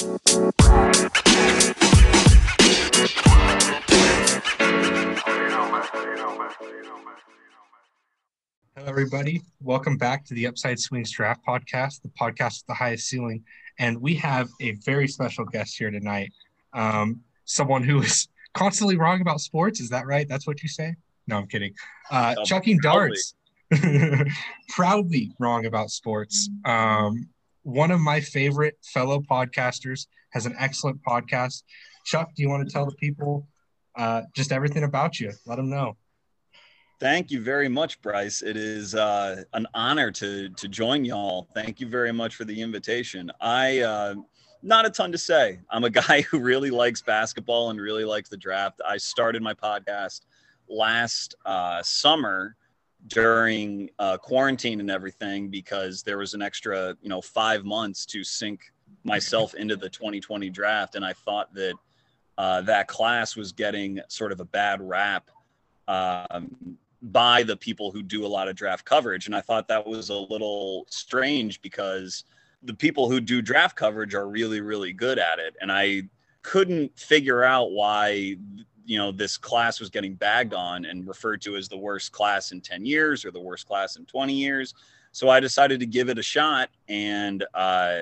Hello, everybody. Welcome back to the Upside Swings Draft Podcast, the podcast with the highest ceiling. And we have a very special guest here tonight. Um, someone who is constantly wrong about sports. Is that right? That's what you say? No, I'm kidding. Uh, Um, chucking darts. proudly wrong about sports. Um, one of my favorite fellow podcasters has an excellent podcast. Chuck, do you want to tell the people uh, just everything about you? Let them know. Thank you very much, Bryce. It is uh, an honor to to join y'all. Thank you very much for the invitation. I uh, not a ton to say. I'm a guy who really likes basketball and really likes the draft. I started my podcast last uh, summer during uh, quarantine and everything because there was an extra, you know, five months to sink myself into the 2020 draft, and I thought that uh, that class was getting sort of a bad rap. Um, by the people who do a lot of draft coverage. And I thought that was a little strange because the people who do draft coverage are really, really good at it. And I couldn't figure out why, you know, this class was getting bagged on and referred to as the worst class in 10 years or the worst class in 20 years. So I decided to give it a shot and uh,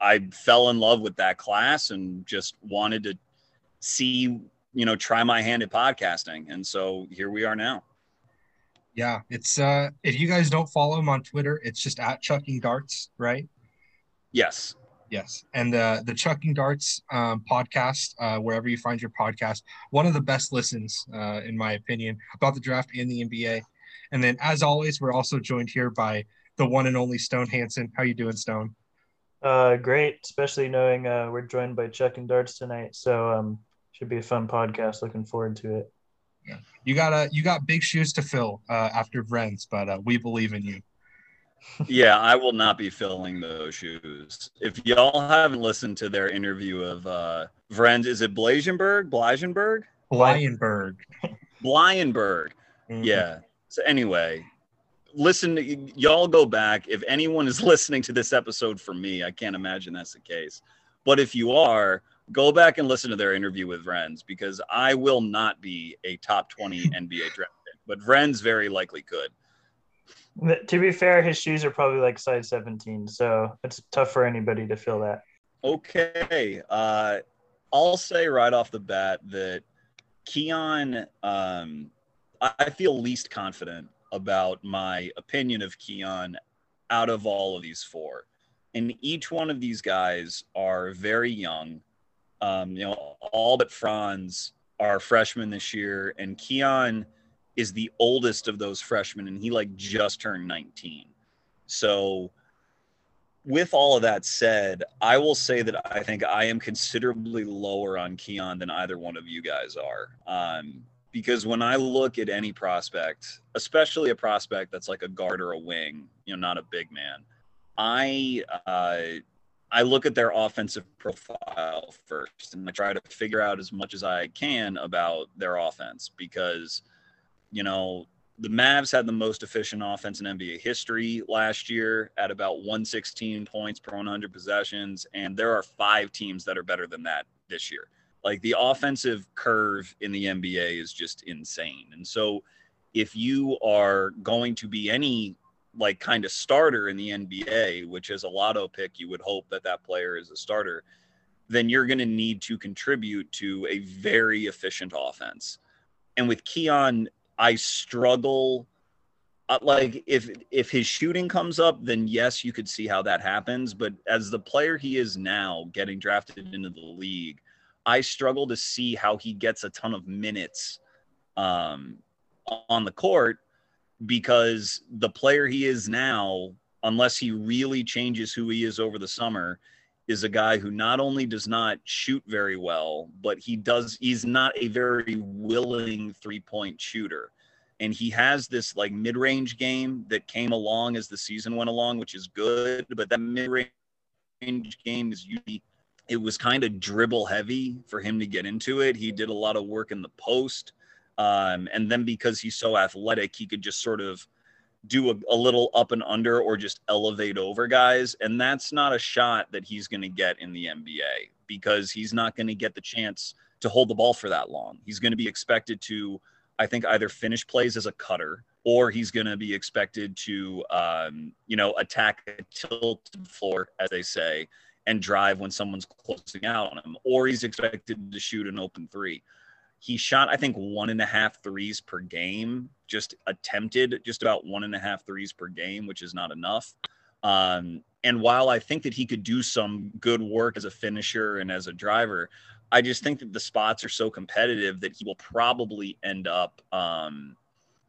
I fell in love with that class and just wanted to see, you know, try my hand at podcasting. And so here we are now. Yeah, it's uh if you guys don't follow him on Twitter, it's just at chucking darts, right? Yes. Yes. And uh the Chucking Darts um, podcast, uh, wherever you find your podcast, one of the best listens, uh, in my opinion, about the draft and the NBA. And then as always, we're also joined here by the one and only Stone Hansen. How you doing, Stone? Uh, great, especially knowing uh, we're joined by Chucking Darts tonight. So um, should be a fun podcast. Looking forward to it. Yeah. You got uh, you got big shoes to fill uh, after Vrens, but uh, we believe in you. Yeah, I will not be filling those shoes. If y'all haven't listened to their interview of uh Vrens, is it Blazenberg? Blazenberg? Blyenberg. Blyenberg. Mhm. Yeah. So anyway, listen, y'all go back. If anyone is listening to this episode for me, I can't imagine that's the case. But if you are, go back and listen to their interview with Vrens because I will not be a top 20 NBA draft pick, but Vrens very likely could. To be fair, his shoes are probably like size 17, so it's tough for anybody to fill that. Okay. Uh, I'll say right off the bat that Keon, um, I I feel least confident about my opinion of Keon out of all of these four. And each one of these guys are very young. Um, you know, all but Franz are freshmen this year, and Keon is the oldest of those freshmen, and he like just turned 19. So, with all of that said, I will say that I think I am considerably lower on Keon than either one of you guys are. Um, because when I look at any prospect, especially a prospect that's like a guard or a wing, you know, not a big man, I uh, I look at their offensive profile first, and I try to figure out as much as I can about their offense because, you know, the Mavs had the most efficient offense in NBA history last year at about 116 points per 100 possessions. And there are five teams that are better than that this year. Like the offensive curve in the NBA is just insane. And so if you are going to be any like kind of starter in the NBA, which is a lotto pick, you would hope that that player is a starter, then you're going to need to contribute to a very efficient offense. And with Keon, I struggle. Uh, like if if his shooting comes up, then yes, you could see how that happens. But as the player he is now, getting drafted into the league, I struggle to see how he gets a ton of minutes um, on the court because the player he is now, unless he really changes who he is over the summer, is a guy who not only does not shoot very well, but he does, he's not a very willing three point shooter. And he has this like mid range game that came along as the season went along, which is good. But that mid range game is usually, it was kind of dribble heavy for him to get into it. He did a lot of work in the post. Um, and then because he's so athletic, he could just sort of do a, a, little up and under or just elevate over guys. And that's not a shot that he's going to get in the NBA because he's not going to get the chance to hold the ball for that long. He's going to be expected to, I think, either finish plays as a cutter or he's going to be expected to, um, you know, attack a tilted floor, as they say, and drive when someone's closing out on him, or he's expected to shoot an open three. He shot, I think, one and a half threes per game, just attempted just about one and a half threes per game, which is not enough. Um, and while I think that he could do some good work as a finisher and as a driver, I just think that the spots are so competitive that he will probably end up. Um,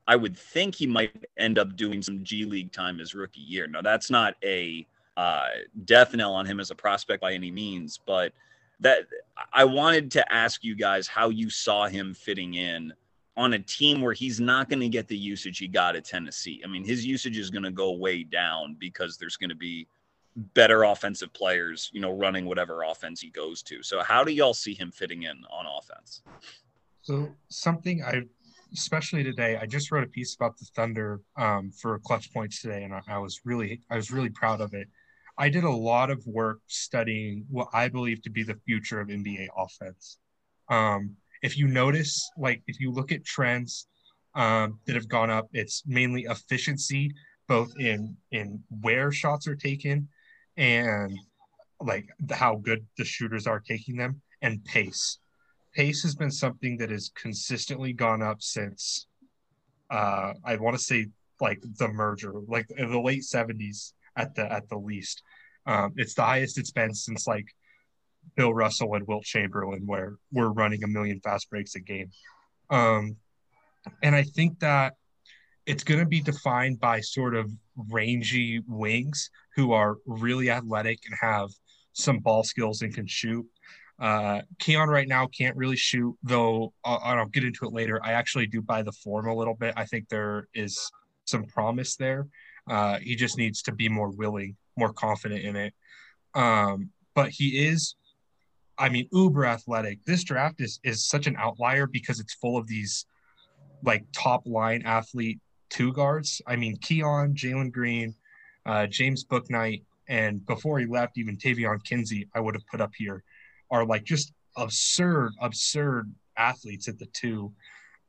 I would think he might end up doing some G League time his rookie year. Now, that's not a uh, death knell on him as a prospect by any means, but that I wanted to ask you guys how you saw him fitting in on a team where he's not going to get the usage he got at Tennessee. I mean, his usage is going to go way down because there's going to be better offensive players, you know, running whatever offense he goes to. So how do y'all see him fitting in on offense? So something I especially today, I just wrote a piece about the Thunder um, for Clutch Points today, and I, I was really I was really proud of it. I did a lot of work studying what I believe to be the future of NBA offense. Um, if you notice, like if you look at trends um, that have gone up, it's mainly efficiency, both in in where shots are taken and like how good the shooters are taking them and pace. Pace has been something that has consistently gone up since uh, I want to say like the merger, like in the late 70s at the at the least. Um, it's the highest it's been since like Bill Russell and Wilt Chamberlain, where we're running a million fast breaks a game. Um, and I think that it's going to be defined by sort of rangy wings who are really athletic and have some ball skills and can shoot. Uh, Keon right now can't really shoot, though. I'll, I'll get into it later. I actually do buy the form a little bit. I think there is some promise there. Uh, he just needs to be more willing, more confident in it. Um, but he is, I mean, uber athletic. This draft is is such an outlier because it's full of these like top line athlete two guards. I mean, Keon, Jalen Green, uh, James Bouknight, and before he left, even Taevion Kinsey, I would have put up here, are like just absurd, absurd athletes at the two.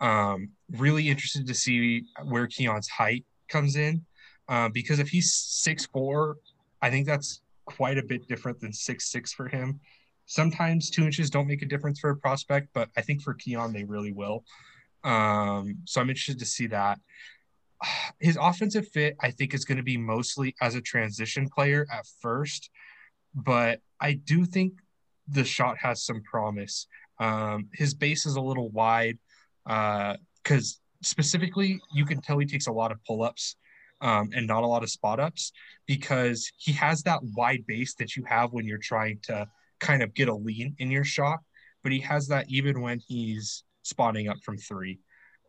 Um, really interested to see where Keon's height comes in, uh, because if he's six four, I think that's quite a bit different than six six for him. Sometimes two inches don't make a difference for a prospect, but I think for Keon they really will. Um, so I'm interested to see that his offensive fit, I think, is going to be mostly as a transition player at first, but I do think the shot has some promise. Um, his base is a little wide because uh, specifically, you can tell he takes a lot of pull ups um, and not a lot of spot ups because he has that wide base that you have when you're trying to kind of get a lean in your shot, but he has that even when he's spotting up from three.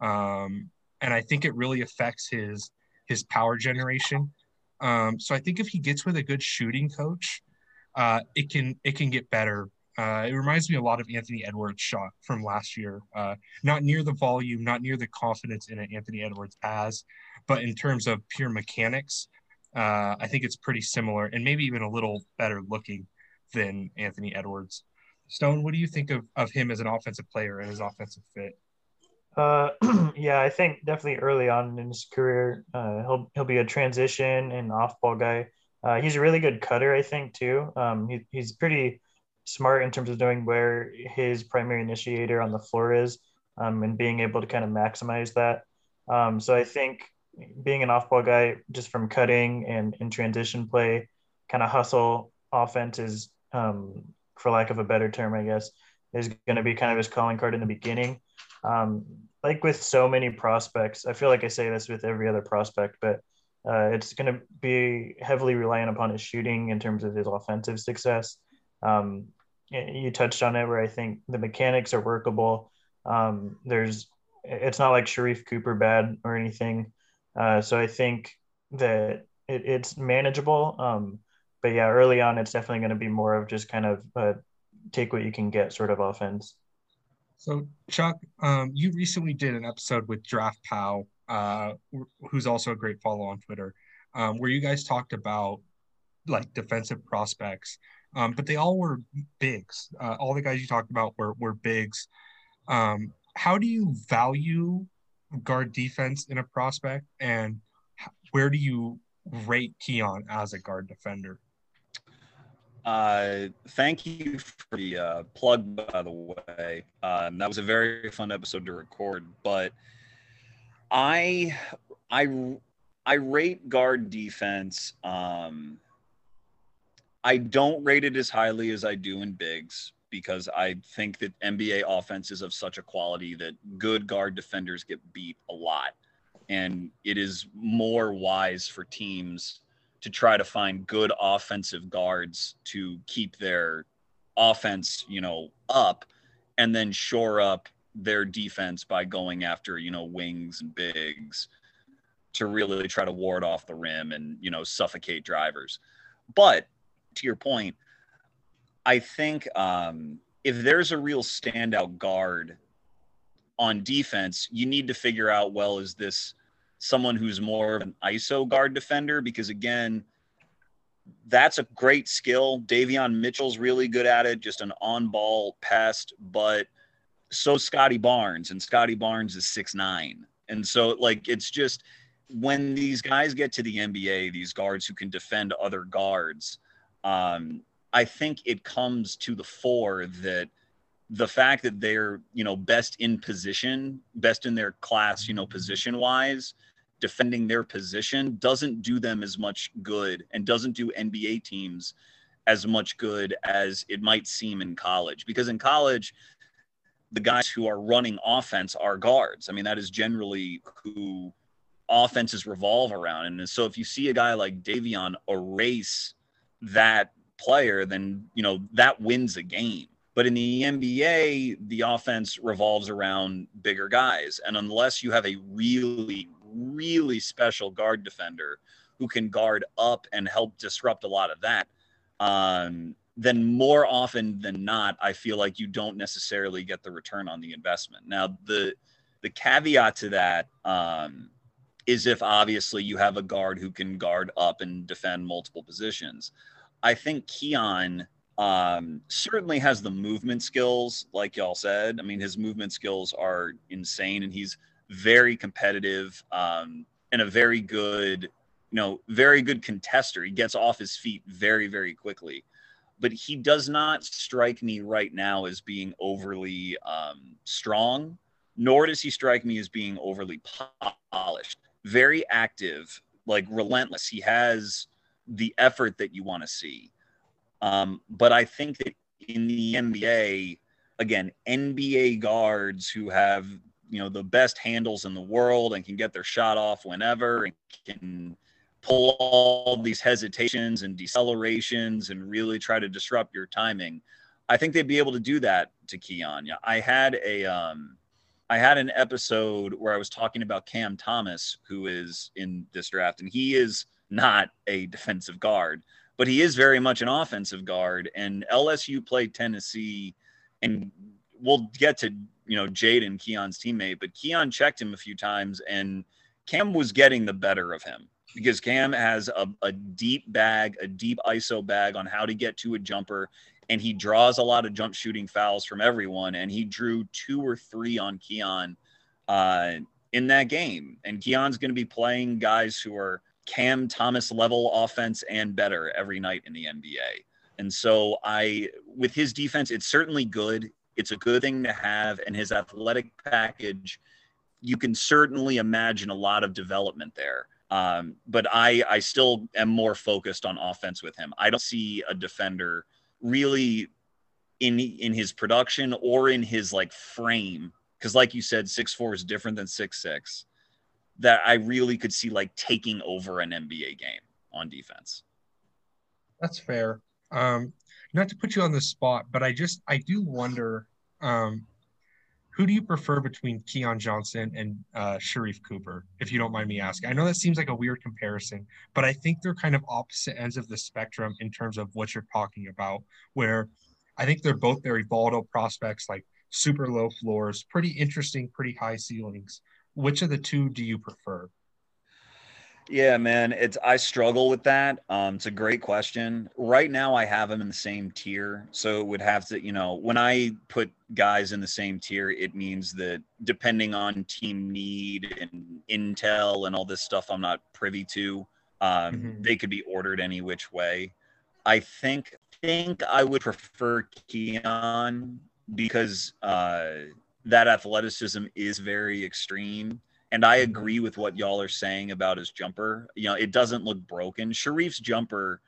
Um, and I think it really affects his his power generation. Um, so I think if he gets with a good shooting coach, uh, it can it can get better. Uh, it reminds me a lot of Anthony Edwards' shot from last year. Uh, not near the volume, not near the confidence in it Anthony Edwards has, but in terms of pure mechanics, uh, I think it's pretty similar and maybe even a little better looking than Anthony Edwards. Stone, what do you think of, of him as an offensive player and his offensive fit? Uh, yeah, I think definitely early on in his career, uh, he'll he'll be a transition and off ball guy. Uh, he's a really good cutter, I think, too. Um, he, he's pretty smart in terms of knowing where his primary initiator on the floor is, um, and being able to kind of maximize that. Um, so I think being an off ball guy, just from cutting and in transition play, kind of hustle offense is, um, for lack of a better term, I guess, is going to be kind of his calling card in the beginning. Um, like with so many prospects, I feel like I say this with every other prospect, but uh, it's going to be heavily reliant upon his shooting in terms of his offensive success. Um, you touched on it where I think the mechanics are workable. Um, there's, it's not like Sharife Cooper bad or anything. Uh, so I think that it, it's manageable. Um, but yeah, early on, it's definitely going to be more of just kind of a take what you can get sort of offense. So, Chuck, um, you recently did an episode with Draft Pow, uh, uh, who's also a great follow on Twitter, um, where you guys talked about like defensive prospects, um, but they all were bigs. Uh, all the guys you talked about were were bigs. Um, how do you value guard defense in a prospect, and where do you rate Keon as a guard defender? Uh, thank you for the uh, plug, by the way. Um, that was a very fun episode to record. But I, I, I rate guard defense. Um, I don't rate it as highly as I do in bigs because I think that NBA offense is of such a quality that good guard defenders get beat a lot, and it is more wise for teams to try to find good offensive guards to keep their offense, you know, up and then shore up their defense by going after, you know, wings and bigs to really try to ward off the rim and, you know, suffocate drivers. But to your point, I think um, if there's a real standout guard on defense, you need to figure out well, is this someone who's more of an ISO guard defender because again, that's a great skill. Davion Mitchell's really good at it, just an on-ball pest, but so Scottie Barnes, and Scottie Barnes is six nine, and so like it's just when these guys get to the NBA, these guards who can defend other guards, um, I think it comes to the fore that the fact that they're you know best in position, best in their class, you know position wise, defending their position doesn't do them as much good and doesn't do NBA teams as much good as it might seem in college. Because in college, the guys who are running offense are guards. I mean, that is generally who offenses revolve around. And so if you see a guy like Davion erase that player, then, you know, that wins a game. But in the NBA, the offense revolves around bigger guys. And unless you have a really, really special guard defender who can guard up and help disrupt a lot of that, um, then more often than not, I feel like you don't necessarily get the return on the investment. Now, the the caveat to that um, is if obviously you have a guard who can guard up and defend multiple positions. I think Keon um, certainly has the movement skills, like y'all said. I mean, his movement skills are insane, and he's very competitive um, and a very good, you know, very good contester. He gets off his feet very, very quickly. But he does not strike me right now as being overly um, strong, nor does he strike me as being overly polished. Very active, like relentless. He has the effort that you want to see. Um, but I think that in the NBA, again, NBA guards who have you know the best handles in the world and can get their shot off whenever and can pull all these hesitations and decelerations and really try to disrupt your timing. I think they'd be able to do that to Keon. I had a um, I had an episode where I was talking about Cam Thomas, who is in this draft, and he is not a defensive guard, but he is very much an offensive guard. And LSU played Tennessee, and we'll get to you know, Jaden, Keon's teammate, but Keon checked him a few times and Cam was getting the better of him because Cam has a, a deep bag, a deep ISO bag on how to get to a jumper. And he draws a lot of jump shooting fouls from everyone. And he drew two or three on Keon uh, in that game. And Keon's going to be playing guys who are Cam Thomas level offense and better every night in the NBA. And so I, with his defense, it's certainly good. It's a good thing to have, and his athletic package, you can certainly imagine a lot of development there. Um, but I, I still am more focused on offense with him. I don't see a defender really in in his production or in his like frame, because like you said, six four is different than six six. That I really could see like taking over an NBA game on defense. That's fair. Um, not to put you on the spot, but I just I do wonder um, who do you prefer between Keon Johnson and uh, Sharife Cooper, if you don't mind me asking? I know that seems like a weird comparison, but I think they're kind of opposite ends of the spectrum in terms of what you're talking about. Where I think they're both very volatile prospects, like super low floors, pretty interesting, pretty high ceilings. Which of the two do you prefer? Yeah, man, it's I struggle with that. Um, it's a great question. Right now, I have them in the same tier, so it would have to, you know, when I put guys in the same tier, it means that depending on team need and intel and all this stuff, I'm not privy to. Um, mm-hmm. They could be ordered any which way. I think think I would prefer Keon because uh, that athleticism is very extreme and I mm-hmm. agree with what y'all are saying about his jumper. You know, it doesn't look broken. Sharife's jumper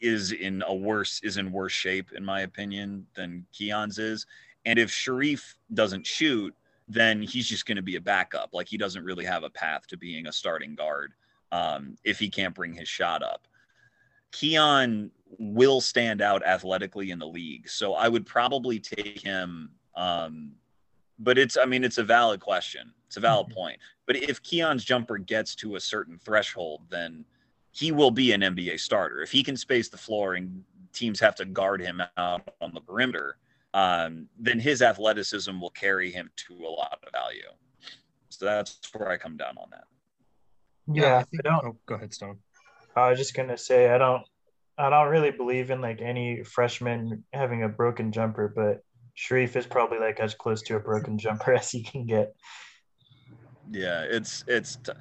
is in a worse is in worse shape in my opinion than Keon's is. And if Sharife doesn't shoot, then he's just going to be a backup. Like he doesn't really have a path to being a starting guard um, if he can't bring his shot up. Keon will stand out athletically in the league, so I would probably take him. Um, but it's, I mean, it's a valid question. It's a valid mm-hmm. point. But if Keon's jumper gets to a certain threshold, then he will be an NBA starter. If he can space the floor and teams have to guard him out on the perimeter, um, then his athleticism will carry him to a lot of value. So that's where I come down on that. Yeah, I, think, I don't. Oh, go ahead, Stone. I was just gonna say I don't. I don't really believe in like any freshman having a broken jumper, but Sharife is probably like as close to a broken jumper as he can get. Yeah, it's it's t-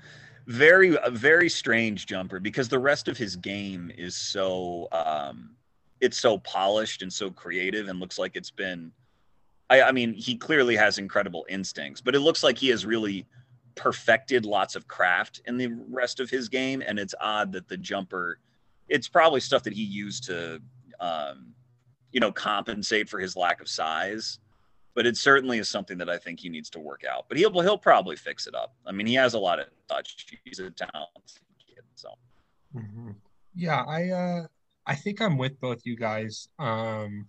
very very strange jumper because the rest of his game is so um it's so polished and so creative and looks like it's been I, I mean he clearly has incredible instincts but it looks like he has really perfected lots of craft in the rest of his game and it's odd that the jumper it's probably stuff that he used to um you know compensate for his lack of size but it certainly is something that I think he needs to work out. But he'll he'll probably fix it up. I mean, he has a lot of touch. He's a talented kid. So, mm-hmm. yeah, I uh, I think I'm with both you guys um,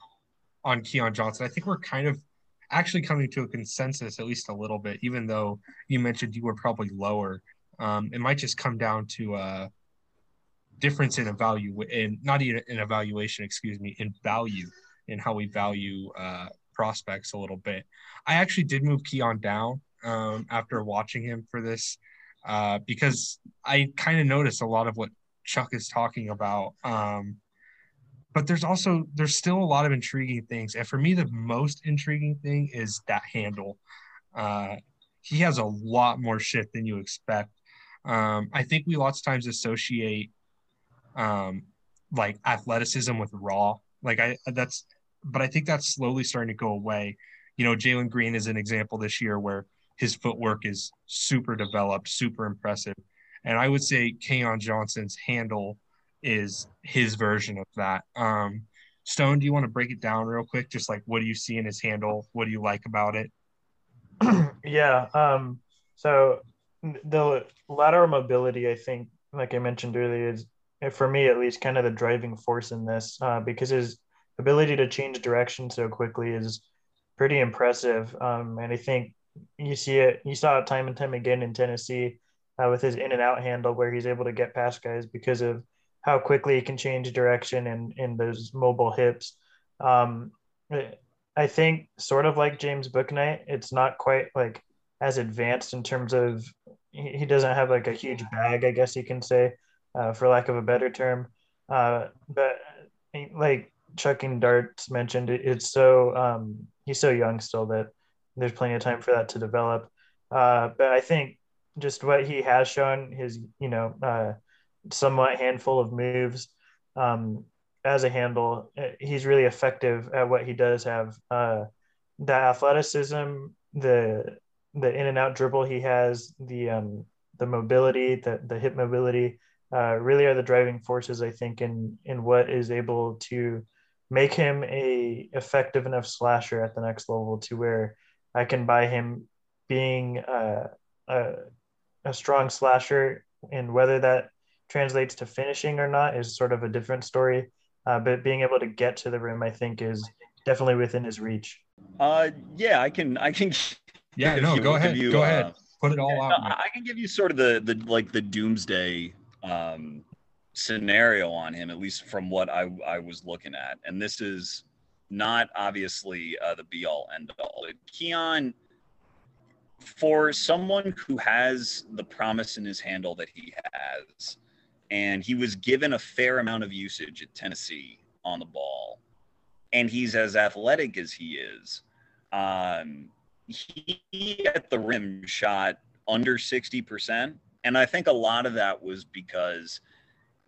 on Keon Johnson. I think we're kind of actually coming to a consensus, at least a little bit. Even though you mentioned you were probably lower, um, it might just come down to uh, difference in value in not even in evaluation, excuse me, in value in how we value uh, prospects a little bit. I actually did move Keon down um, after watching him for this uh, because I kind of noticed a lot of what Chuck is talking about. Um, but there's also there's still a lot of intriguing things, and for me, the most intriguing thing is that handle. Uh, he has a lot more shit than you expect. Um, I think we lots of times associate um, like athleticism with raw. Like I that's but I think that's slowly starting to go away. You know, Jalen Green is an example this year where his footwork is super developed, super impressive. And I would say Keon Johnson's handle is his version of that. Um, Stone, do you want to break it down real quick? Just like what do you see in his handle? What do you like about it? yeah. Um, so the lateral mobility, I think, like I mentioned earlier, is for me at least kind of the driving force in this uh, because his ability to change direction so quickly is pretty impressive. Um, and I think you see it, you saw it time and time again in Tennessee uh, with his in and out handle where he's able to get past guys because of how quickly he can change direction and in those mobile hips. Um, I think sort of like James Bouknight, it's not quite like as advanced in terms of he doesn't have like a huge bag, I guess you can say, uh, for lack of a better term. Uh, but like Chucking Darts mentioned it, it's so um, he's so young still that there's plenty of time for that to develop. Uh, but I think just what he has shown his you know uh, somewhat handful of moves um, as a handle, uh, he's really effective at what he does have. Uh, the athleticism, the the in and out dribble he has, the um, the mobility, the the hip mobility, uh, really are the driving forces I think in in what is able to make him a effective enough slasher at the next level to where I can buy him being a, a, a strong slasher and whether that translates to finishing or not is sort of a different story. Uh, but being able to get to the rim, I think, is definitely within his reach. Uh, yeah, I can, I can. Yeah, no, you, go ahead. You, go uh, ahead. Put it all yeah, out. No, I can give you sort of the, the like the doomsday um, scenario on him, at least from what I, I was looking at. And this is not obviously uh, the be all end all. Keon, for someone who has the promise in his handle that he has, and he was given a fair amount of usage at Tennessee on the ball, and he's as athletic as he is, um, he at the rim shot under 60%. And I think a lot of that was because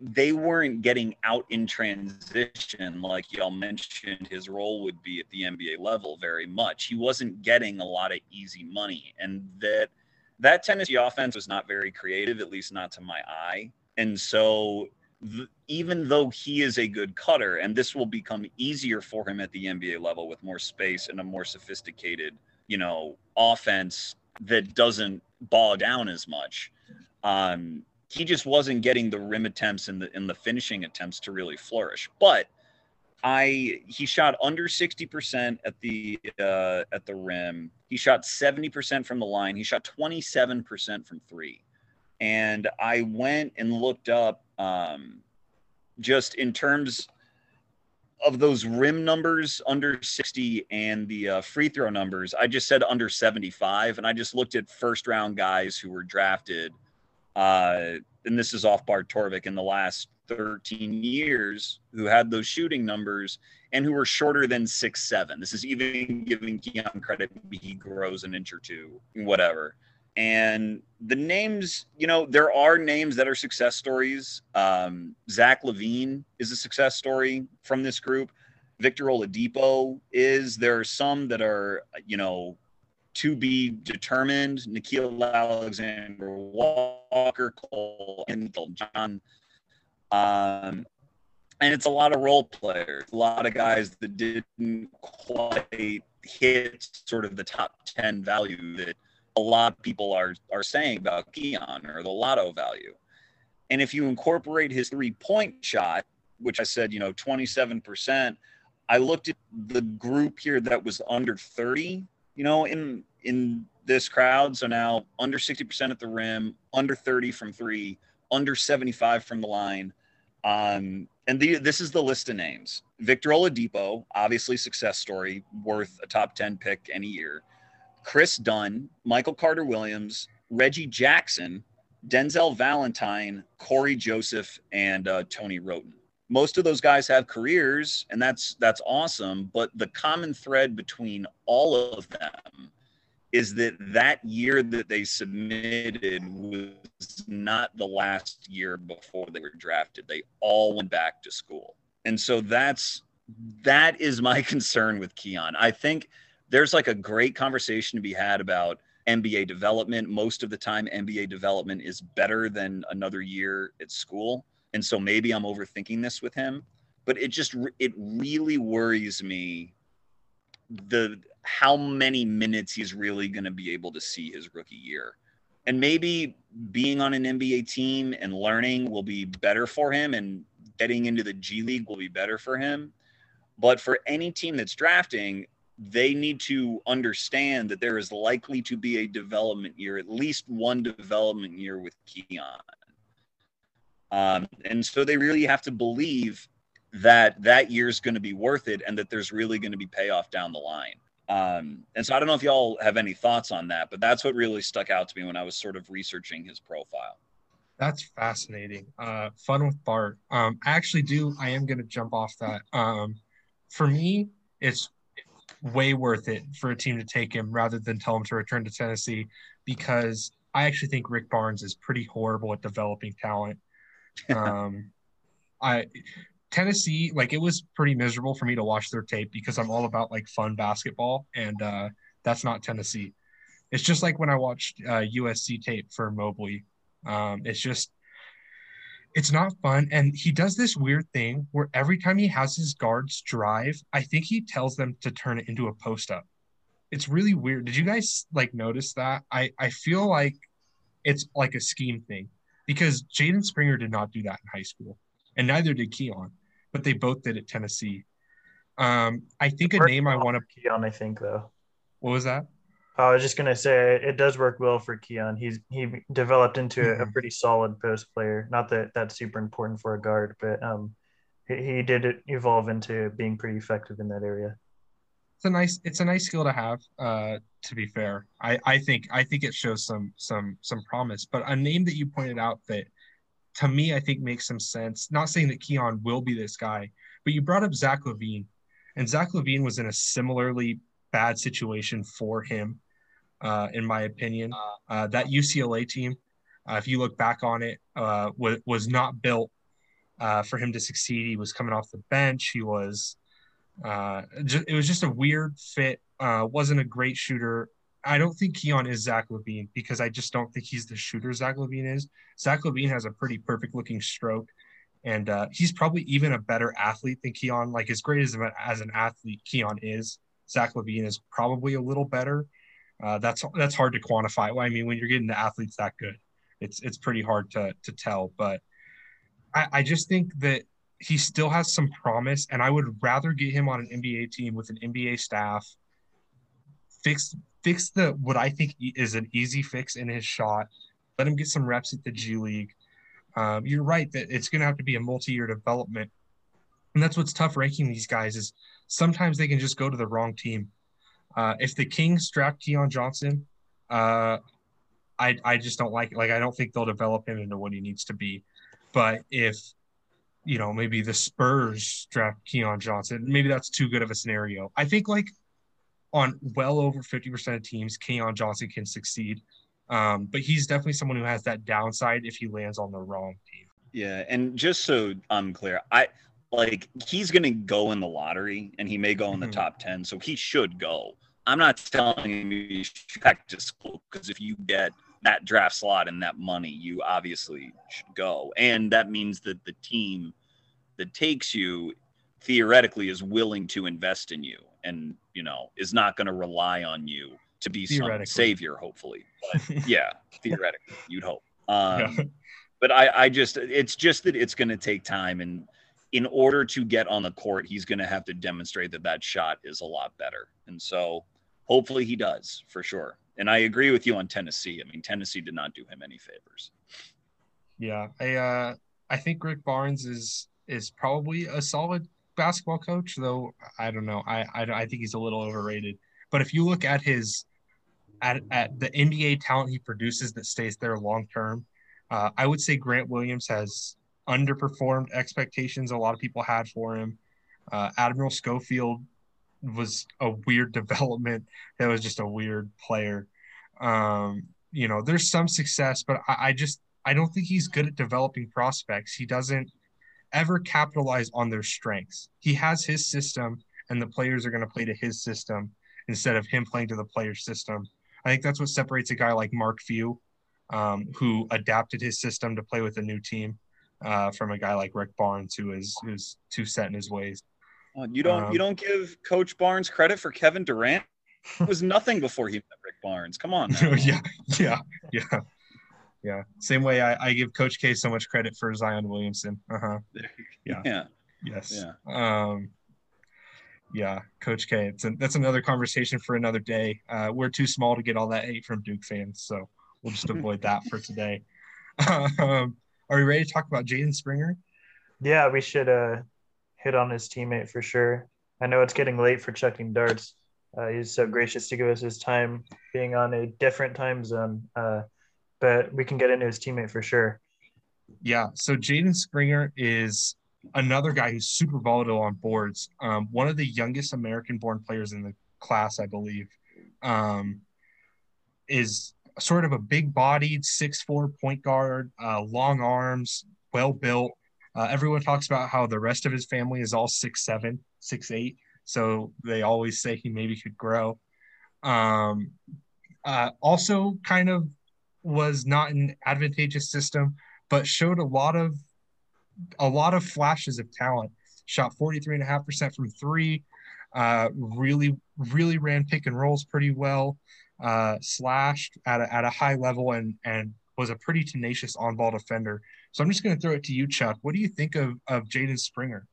they weren't getting out in transition like y'all mentioned his role would be at the NBA level very much. He wasn't getting a lot of easy money and that that Tennessee offense was not very creative at least not to my eye. And so even though he is a good cutter and this will become easier for him at the NBA level with more space and a more sophisticated, you know, offense that doesn't bog down as much. Um, he just wasn't getting the rim attempts and the in the finishing attempts to really flourish. But I he shot under 60% at the uh, at the rim. He shot 70% from the line. He shot 27% from 3. And I went and looked up um, just in terms of those rim numbers under 60 and the uh, free throw numbers. I just said under 75 and I just looked at first round guys who were drafted uh, and this is off Bart Torvik in the last 13 years who had those shooting numbers and who were shorter than six seven. This is even giving Keon credit. He grows an inch or two, whatever. And the names, you know, there are names that are success stories. Um, Zach LaVine is a success story from this group. Victor Oladipo is. There are some that are, you know, to be determined. Nickeil Alexander Walker, Cole and John. Um, and it's a lot of role players, a lot of guys that didn't quite hit sort of the top 10 value that a lot of people are, are saying about Keon or the lotto value. And if you incorporate his three point shot, which I said, you know, 27%, I looked at the group here that was under 30 you know, in in this crowd. So now under 60% at the rim, under 30 from three, under 75 from the line. Um, and the, this is the list of names. Victor Oladipo, obviously success story, worth a top 10 pick any year. Kris Dunn, Michael Carter Williams, Reggie Jackson, Denzel Valentine, Cory Joseph, and uh, Tony Wroten most of those guys have careers and that's that's awesome but the common thread between all of them is that that year that they submitted was not the last year before they were drafted. They all went back to school. And so that's that is my concern with keon. I think there's like a great conversation to be had about nba development. Most of the time nba development is better than another year at school and so maybe i'm overthinking this with him but it just it really worries me the how many minutes he's really going to be able to see his rookie year. And maybe being on an nba team and learning will be better for him and getting into the g league will be better for him. But for any team that's drafting they need to understand that there is likely to be a development year at least one development year with keon um, and so they really have to believe that that year is going to be worth it and that there's really going to be payoff down the line. Um, and so I don't know if y'all have any thoughts on that, but that's what really stuck out to me when I was sort of researching his profile. That's fascinating. Uh, fun with Bart. Um, I actually do. I am going to jump off that. Um, for me, it's way worth it for a team to take him rather than tell him to return to Tennessee because I actually think Rick Barnes is pretty horrible at developing talent um, I Tennessee, like it was pretty miserable for me to watch their tape because I'm all about like fun basketball, and uh, that's not Tennessee. It's just like when I watched uh, USC tape for Mobley. Um, it's just, it's not fun. And he does this weird thing where every time he has his guards drive, I think he tells them to turn it into a post up. It's really weird. Did you guys like notice that? I I feel like it's like a scheme thing because Jaden Springer did not do that in high school, and neither did Keon, but they both did at Tennessee. Um, I think a name I want to Keon. I think though. What was that? I was just gonna say it does work well for Keon. He's he developed into mm-hmm. a pretty solid post player. Not that that's super important for a guard, but um, he, he did evolve into being pretty effective in that area. it's a nice it's a nice skill to have. Uh, to be fair, I I think I think it shows some some some promise. But a name that you pointed out that to me I think makes some sense. Not saying that Keon will be this guy, but you brought up Zach LaVine, and Zach LaVine was in a similarly bad situation for him, uh, in my opinion. Uh, that UCLA team, uh, if you look back on it, uh, was was not built uh, for him to succeed. He was coming off the bench. He was uh, it was just a weird fit. Uh, wasn't a great shooter. I don't think Keon is Zach LaVine because I just don't think he's the shooter Zach LaVine is. Zach LaVine has a pretty perfect looking stroke, and uh, he's probably even a better athlete than Keon. Like as great as, as an athlete Keon is, Zach LaVine is probably a little better. Uh, that's that's hard to quantify. I mean, when you're getting the athletes that good, it's it's pretty hard to to tell. But I, I just think that he still has some promise, and I would rather get him on an NBA team with an NBA staff. Fix fix the what I think is an easy fix in his shot. Let him get some reps at the G League. Um, you're right that it's going to have to be a multi-year development, and that's what's tough ranking these guys is sometimes they can just go to the wrong team. Uh, if the Kings draft Keon Johnson, uh, I I just don't like it. Like I don't think they'll develop him into what he needs to be. But if you know, maybe the Spurs draft Keon Johnson. Maybe that's too good of a scenario. I think like on well over 50% of teams, Keon Johnson can succeed. Um, but he's definitely someone who has that downside if he lands on the wrong team. Yeah, and just so I'm clear, I like he's going to go in the lottery and he may go in the mm-hmm. top 10, so he should go. I'm not telling him you should back to school because if you get that draft slot and that money, you obviously should go. And that means that the team that takes you theoretically is willing to invest in you and, you know, is not going to rely on you to be some savior, hopefully. But yeah, theoretically, you'd hope. Um, yeah. But I, I just, it's just that it's going to take time. And in order to get on the court, he's going to have to demonstrate that that shot is a lot better. And so hopefully he does for sure. And I agree with you on Tennessee. I mean, Tennessee did not do him any favors. Yeah, I uh, I think Rick Barnes is is probably a solid basketball coach, though I don't know. I I, I think he's a little overrated. But if you look at his at, at the NBA talent he produces that stays there long term, uh, I would say Grant Williams has underperformed expectations a lot of people had for him. Uh, Admiral Schofield was a weird development. That was just a weird player. Um, you know, there's some success, but I, I just I don't think he's good at developing prospects. He doesn't ever capitalize on their strengths. He has his system, and the players are going to play to his system instead of him playing to the player's system. I think that's what separates a guy like Mark Few, um, who adapted his system to play with a new team, uh, from a guy like Rick Barnes, who is who's too set in his ways. You don't um, you don't give Coach Barnes credit for Kevin Durant. It was nothing before he met Barnes. Come on. yeah, yeah, yeah, yeah. Same way I, I give Coach K so much credit for Zion Williamson. Uh huh. Yeah. yeah. Yes. Yeah. Um. Yeah, Coach K. It's a, that's another conversation for another day. Uh, we're too small to get all that hate from Duke fans, so we'll just avoid that for today. Um, are we ready to talk about Jaden Springer? Yeah, we should. Uh, hit on his teammate for sure. I know it's getting late for Chucking Darts. Uh, he's so gracious to give us his time, being on a different time zone. Uh, but we can get into his teammate for sure. Yeah. So Jaden Springer is another guy who's super volatile on boards. Um, one of the youngest American-born players in the class, I believe, um, is sort of a big-bodied six-four point guard, uh, long arms, well built. Uh, everyone talks about how the rest of his family is all six seven, six eight. So they always say he maybe could grow. Um, uh, also, kind of was not an advantageous system, but showed a lot of a lot of flashes of talent. Shot 43.5% from three. Uh, really, really ran pick and rolls pretty well. Uh, slashed at a, at a high level and and was a pretty tenacious on ball defender. So I'm just going to throw it to you, Chuck. What do you think of, of Jaden Springer?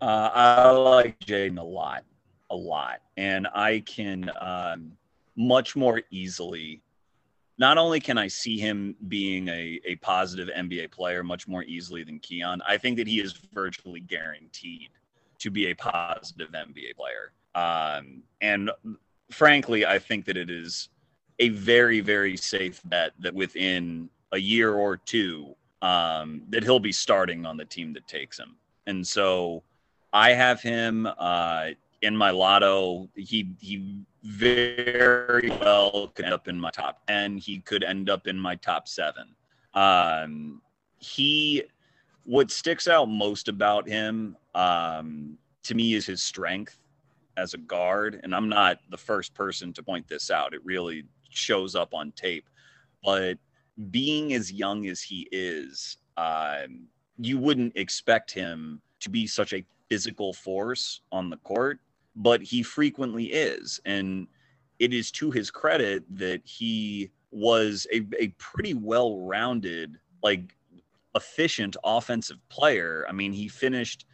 Uh, I like Jaden a lot, a lot. And I can um, much more easily, not only can I see him being a, a positive NBA player much more easily than Keon, I think that he is virtually guaranteed to be a positive NBA player. Um, and frankly, I think that it is a very, very safe bet that within a year or two, um, that he'll be starting on the team that takes him. And so I have him uh, in my lotto. He he very well could end up in my top ten. He could end up in my top seven. Um, he what sticks out most about him um, to me is his strength as a guard. And I'm not the first person to point this out. It really shows up on tape. But being as young as he is, um, you wouldn't expect him to be such a physical force on the court, but he frequently is. And it is to his credit that he was a, a pretty well rounded, like efficient offensive player. I mean, he finished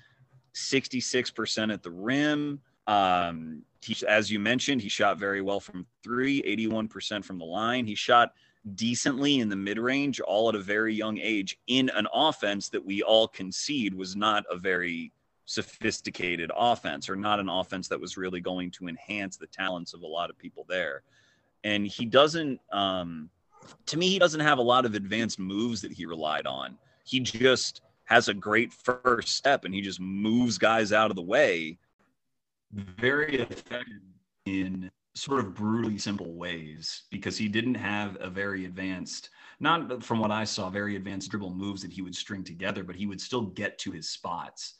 66% at the rim. Um, he, as you mentioned, he shot very well from three, 81% from the line. He shot decently in the mid range, all at a very young age, in an offense that we all concede was not a very sophisticated offense or not an offense that was really going to enhance the talents of a lot of people there. And he doesn't, um, to me, he doesn't have a lot of advanced moves that he relied on. He just has a great first step and he just moves guys out of the way. Very effective in sort of brutally simple ways because he didn't have a very advanced, not from what I saw, very advanced dribble moves that he would string together, but he would still get to his spots.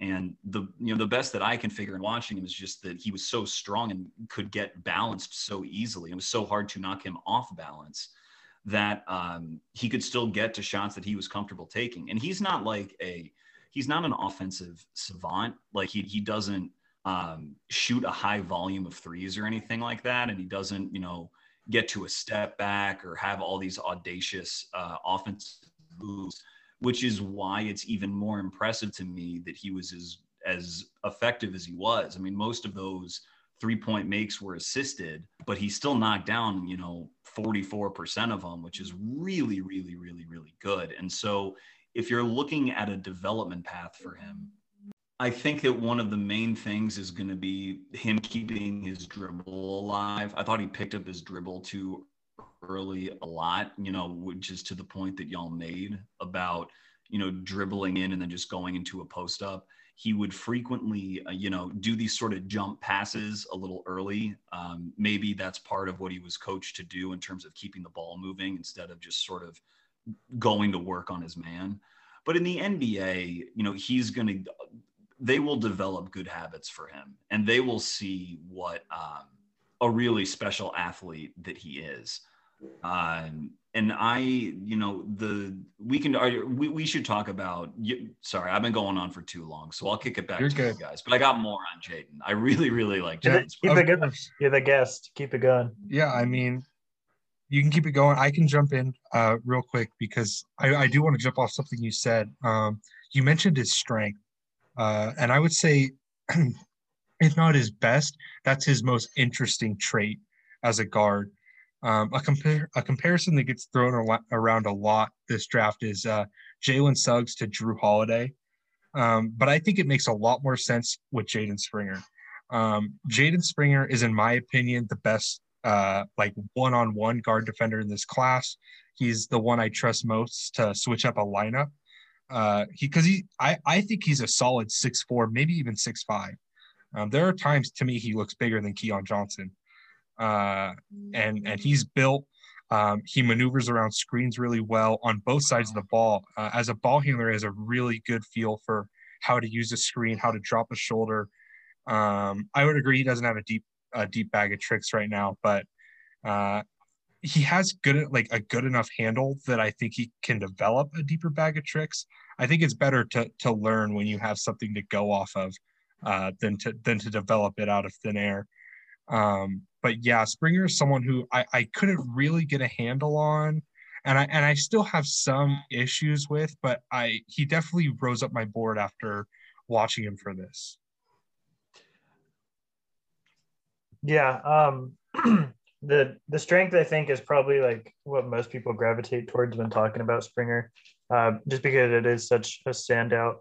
And the you know the best that I can figure in watching him is just that he was so strong and could get balanced so easily. It was so hard to knock him off balance that um, he could still get to shots that he was comfortable taking. And he's not like a he's not an offensive savant. Like he he doesn't um, shoot a high volume of threes or anything like that. And he doesn't, you know, get to a step back or have all these audacious uh, offensive moves, which is why it's even more impressive to me that he was as as effective as he was. I mean, most of those three point makes were assisted, but he still knocked down, you know, 44% of them, which is really, really, really, really good. And so if you're looking at a development path for him, I think that one of the main things is going to be him keeping his dribble alive. I thought he picked up his dribble too early a lot, you know, which is to the point that y'all made about, you know, dribbling in and then just going into a post up. He would frequently, uh, you know, do these sort of jump passes a little early. Um, maybe that's part of what he was coached to do in terms of keeping the ball moving instead of just sort of going to work on his man. But in the NBA, you know, he's going to they will develop good habits for him and they will see what um, a really special athlete that he is. Um, and I, you know, the we can we, we should talk about. Sorry, I've been going on for too long, so I'll kick it back You're to good. you guys. But I got more on Jaden. I really, really like Jaden. Keep it going. You're the guest. Keep it going. Yeah, I mean, you can keep it going. I can jump in uh, real quick because I, I do want to jump off something you said. Um, you mentioned his strength, uh, and I would say, if not his best, that's his most interesting trait as a guard. Um, a, compare, a comparison that gets thrown a around a lot this draft is uh, Jalen Suggs to Jrue Holiday. Um, but I think it makes a lot more sense with Jaden Springer. Um, Jaden Springer is, in my opinion, the best uh, like one-on-one guard defender in this class. He's the one I trust most to switch up a lineup uh, he because he I I think he's a solid six four, maybe even six five. Um, there are times to me he looks bigger than Keon Johnson, uh, and and he's built. Um, he maneuvers around screens really well on both sides of the ball. Uh, as a ball handler, has a really good feel for how to use a screen, how to drop a shoulder. Um, I would agree he doesn't have a deep a deep bag of tricks right now, but uh, he has good like a good enough handle that I think he can develop a deeper bag of tricks. I think it's better to to learn when you have something to go off of uh, than to than to develop it out of thin air. Um, but yeah, Springer is someone who I, I couldn't really get a handle on, and I and I still have some issues with, but I he definitely rose up my board after watching him for this. Yeah, um, the the strength I think is probably like what most people gravitate towards when talking about Springer, uh, just because it is such a standout.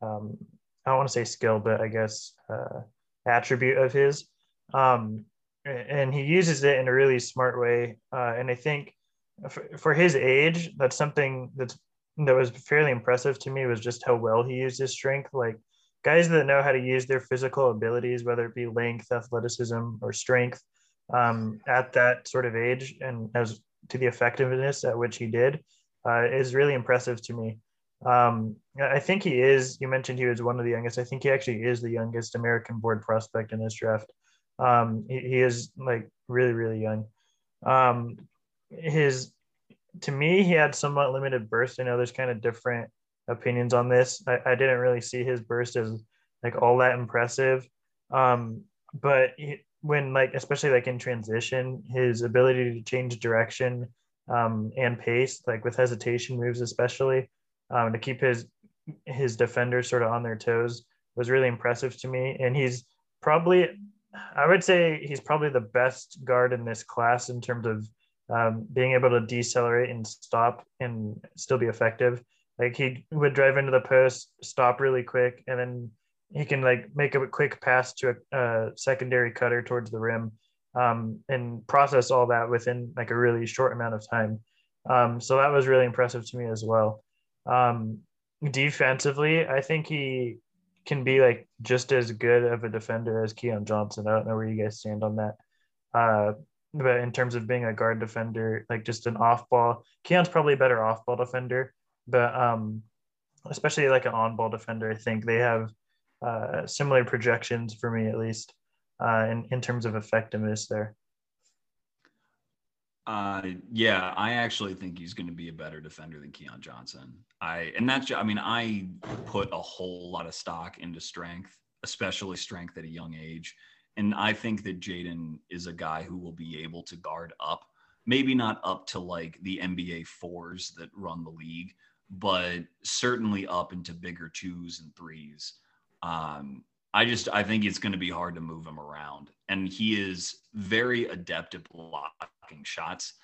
Um, I don't want to say skill, but I guess uh, attribute of his. Um, and he uses it in a really smart way. Uh, and I think for, for his age, that's something that's that was fairly impressive to me was just how well he used his strength. Like guys that know how to use their physical abilities, whether it be length, athleticism, or strength, um, at that sort of age, and as to the effectiveness at which he did, uh, is really impressive to me. Um, I think he is. You mentioned he was one of the youngest. I think he actually is the youngest American board prospect in this draft. Um, he, he, is like really, really young. Um, his, to me, he had somewhat limited burst. I know there's kind of different opinions on this. I, I didn't really see his burst as like all that impressive. Um, but he, when like especially like in transition, his ability to change direction um, and pace, like with hesitation moves especially, um, to keep his his defenders sort of on their toes was really impressive to me. And he's probably, I would say, he's probably the best guard in this class in terms of um, being able to decelerate and stop and still be effective. Like he would drive into the post, stop really quick, and then he can like make a quick pass to a, a secondary cutter towards the rim um, and process all that within like a really short amount of time. Um, so that was really impressive to me as well. Um, defensively, I think he can be like just as good of a defender as Keon Johnson. I don't know where you guys stand on that. Uh, but in terms of being a guard defender, like just an off ball, Keon's probably a better off ball defender, but um, especially like an on ball defender, I think they have uh, similar projections for me at least uh, in, in terms of effectiveness there. Uh, yeah, I actually think he's going to be a better defender than Keon Johnson. I and that's I mean I put a whole lot of stock into strength, especially strength at a young age, and I think that Jaden is a guy who will be able to guard up, maybe not up to like the NBA fours that run the league, but certainly up into bigger twos and threes. Um, I just I think it's going to be hard to move him around, and he is very adept at blocking shots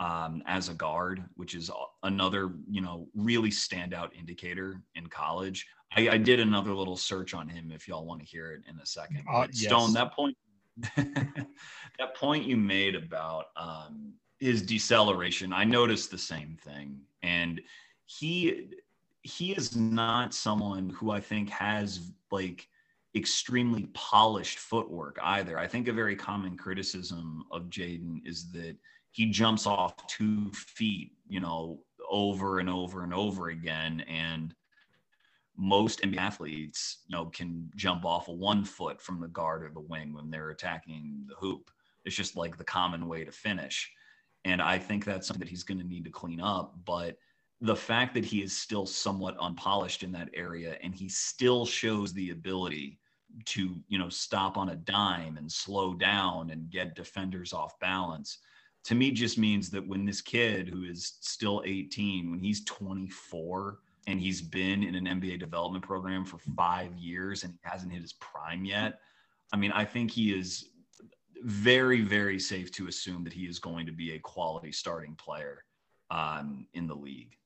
um, as a guard, which is another you know really standout indicator in college. I, I did another little search on him if y'all want to hear it in a second. Uh, yes. Stone, that point, that point you made about um, his deceleration, I noticed the same thing, and he he is not someone who I think has like extremely polished footwork either. I think a very common criticism of Jaden is that he jumps off two feet, you know, over and over and over again. And most NBA athletes, you know, can jump off a one foot from the guard or the wing when they're attacking the hoop. It's just like the common way to finish. And I think that's something that he's going to need to clean up. But the fact that he is still somewhat unpolished in that area and he still shows the ability to you know stop on a dime and slow down and get defenders off balance to me just means that when this kid who is still 18 when he's 24 and he's been in an NBA development program for 5 years and he hasn't hit his prime yet i mean i think he is very very safe to assume that he is going to be a quality starting player um, in the league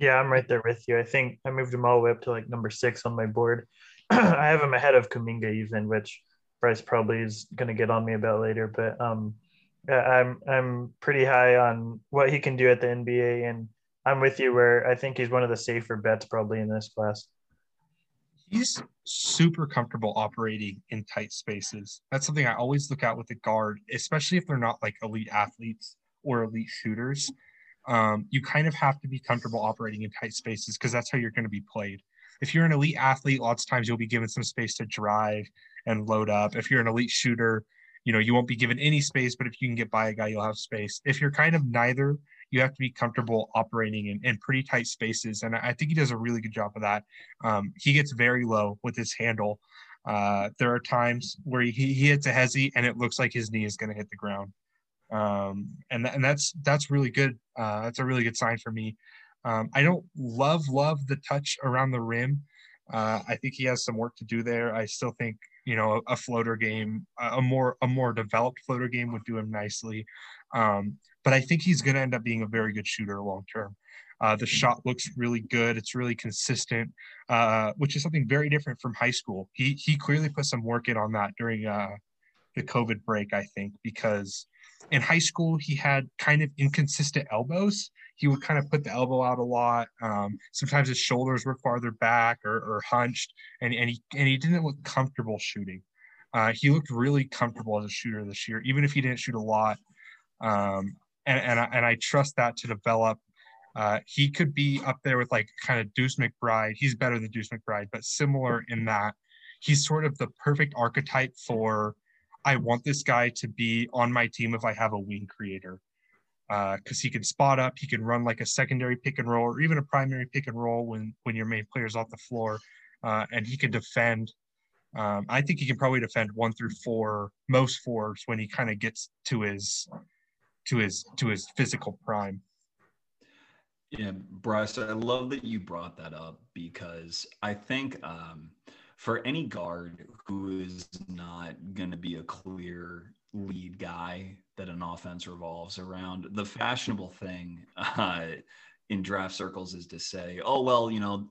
yeah, I'm right there with you. I think I moved him all the way up to like number six on my board. I have him ahead of Kuminga even, which Bryce probably is going to get on me about later. But um, I'm I'm pretty high on what he can do at the NBA, and I'm with you where I think he's one of the safer bets probably in this class. He's super comfortable operating in tight spaces. That's something I always look at with a guard, especially if they're not like elite athletes or elite shooters. Um, you kind of have to be comfortable operating in tight spaces because that's how you're going to be played if you're an elite athlete, lots of times you'll be given some space to drive and load up. If you're an elite shooter, you know, you won't be given any space, but if you can get by a guy, you'll have space. If you're kind of neither, you have to be comfortable operating in, in pretty tight spaces. And I think he does a really good job of that. Um, he gets very low with his handle. Uh, there are times where he, he hits a hezzy and it looks like his knee is going to hit the ground. Um, and, and that's, that's really good. Uh, that's a really good sign for me. Um, I don't love love the touch around the rim. Uh, I think he has some work to do there. I still think you know a, floater game, a more a more developed floater game would do him nicely. Um, but I think he's going to end up being a very good shooter long term. Uh, the shot looks really good. It's really consistent, uh, which is something very different from high school. He he clearly put some work in on that during uh, the COVID break, I think, because in high school he had kind of inconsistent elbows. He would kind of put the elbow out a lot. Um, sometimes his shoulders were farther back or, or hunched, and, and he and he didn't look comfortable shooting. Uh, he looked really comfortable as a shooter this year, even if he didn't shoot a lot. Um, and and I, and I trust that to develop. Uh, he could be up there with like kind of Deuce McBride. He's better than Deuce McBride, but similar in that he's sort of the perfect archetype for I want this guy to be on my team if I have a wing creator. Because uh, he can spot up, he can run like a secondary pick and roll or even a primary pick and roll when when your main player's off the floor, uh, and he can defend. Um, I think he can probably defend one through four, most fours when he kind of gets to his to his to his physical prime. Yeah, Bryce, I love that you brought that up because I think um, for any guard who is not going to be a clear lead guy that an offense revolves around, the fashionable thing uh, in draft circles is to say, oh, well, you know,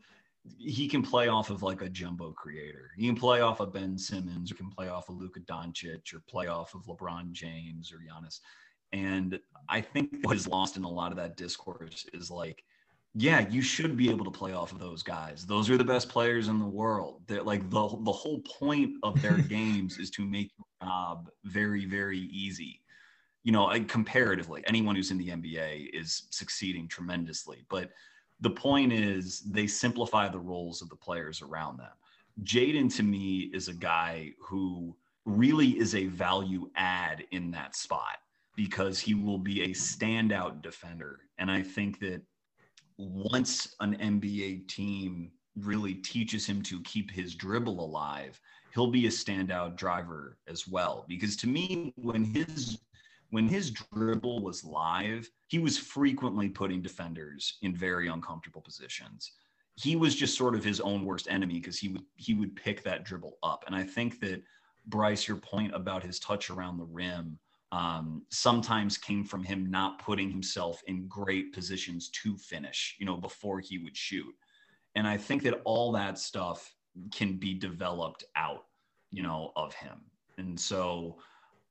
he can play off of like a jumbo creator. He can play off of Ben Simmons or can play off of Luka Doncic or play off of LeBron James or Giannis. And I think what is lost in a lot of that discourse is like, yeah, you should be able to play off of those guys. Those are the best players in the world. They're like the the whole point of their games is to make your job very, very easy. You know, comparatively, anyone who's in the NBA is succeeding tremendously. But the point is they simplify the roles of the players around them. Jaden to me is a guy who really is a value add in that spot because he will be a standout defender. And I think that once an NBA team really teaches him to keep his dribble alive, he'll be a standout driver as well. Because to me, when his when his dribble was live, he was frequently putting defenders in very uncomfortable positions. He was just sort of his own worst enemy because he would he would pick that dribble up. And I think that Bryce, your point about his touch around the rim um, sometimes came from him not putting himself in great positions to finish, you know, before he would shoot. And I think that all that stuff can be developed out, you know, of him. And so,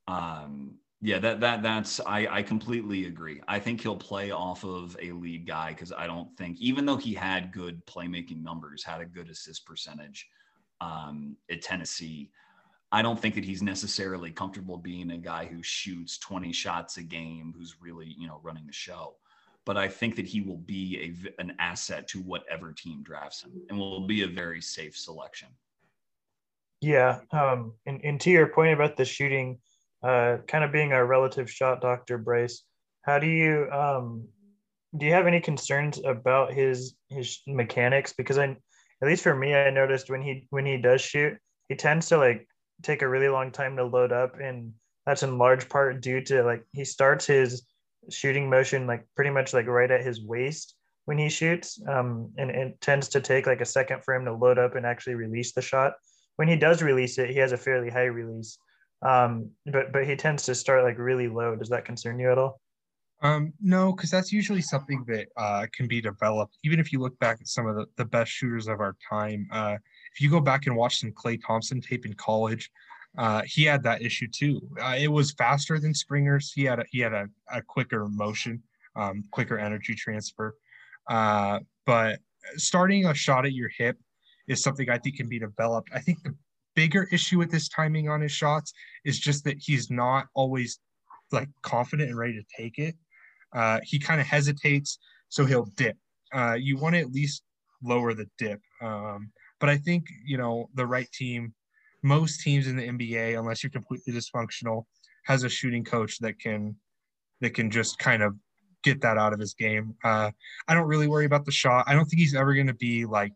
um, yeah, that that that's I I completely agree. I think he'll play off of a lead guy because I don't think even though he had good playmaking numbers, had a good assist percentage um, at Tennessee, I don't think that he's necessarily comfortable being a guy who shoots 20 shots a game, who's really, you know, running the show. But I think that he will be a, an asset to whatever team drafts him and will be a very safe selection. Yeah. Um, and, and to your point about the shooting, uh, kind of being a relative shot doctor, Bryce, how do you, um, do you have any concerns about his, his mechanics? Because I, at least for me, I noticed when he, when he does shoot, he tends to like take a really long time to load up and that's in large part due to like he starts his shooting motion like pretty much like right at his waist when he shoots um, and it tends to take like a second for him to load up and actually release the shot. When he does release it he has a fairly high release um, but but he tends to start like really low. Does that concern you at all? Um, no, because that's usually something that uh, can be developed. Even if you look back at some of the, the best shooters of our time, uh, if you go back and watch some Klay Thompson tape in college, uh, he had that issue too. Uh, it was faster than Springer's. He had a, he had a, a quicker motion, um, quicker energy transfer. Uh, but starting a shot at your hip is something I think can be developed. I think the bigger issue with this timing on his shots is just that he's not always like confident and ready to take it. Uh, he kind of hesitates, so he'll dip. Uh, you want to at least lower the dip. Um, but I think, you know, the right team, most teams in the NBA, unless you're completely dysfunctional, has a shooting coach that can that can just kind of get that out of his game. Uh, I don't really worry about the shot. I don't think he's ever going to be like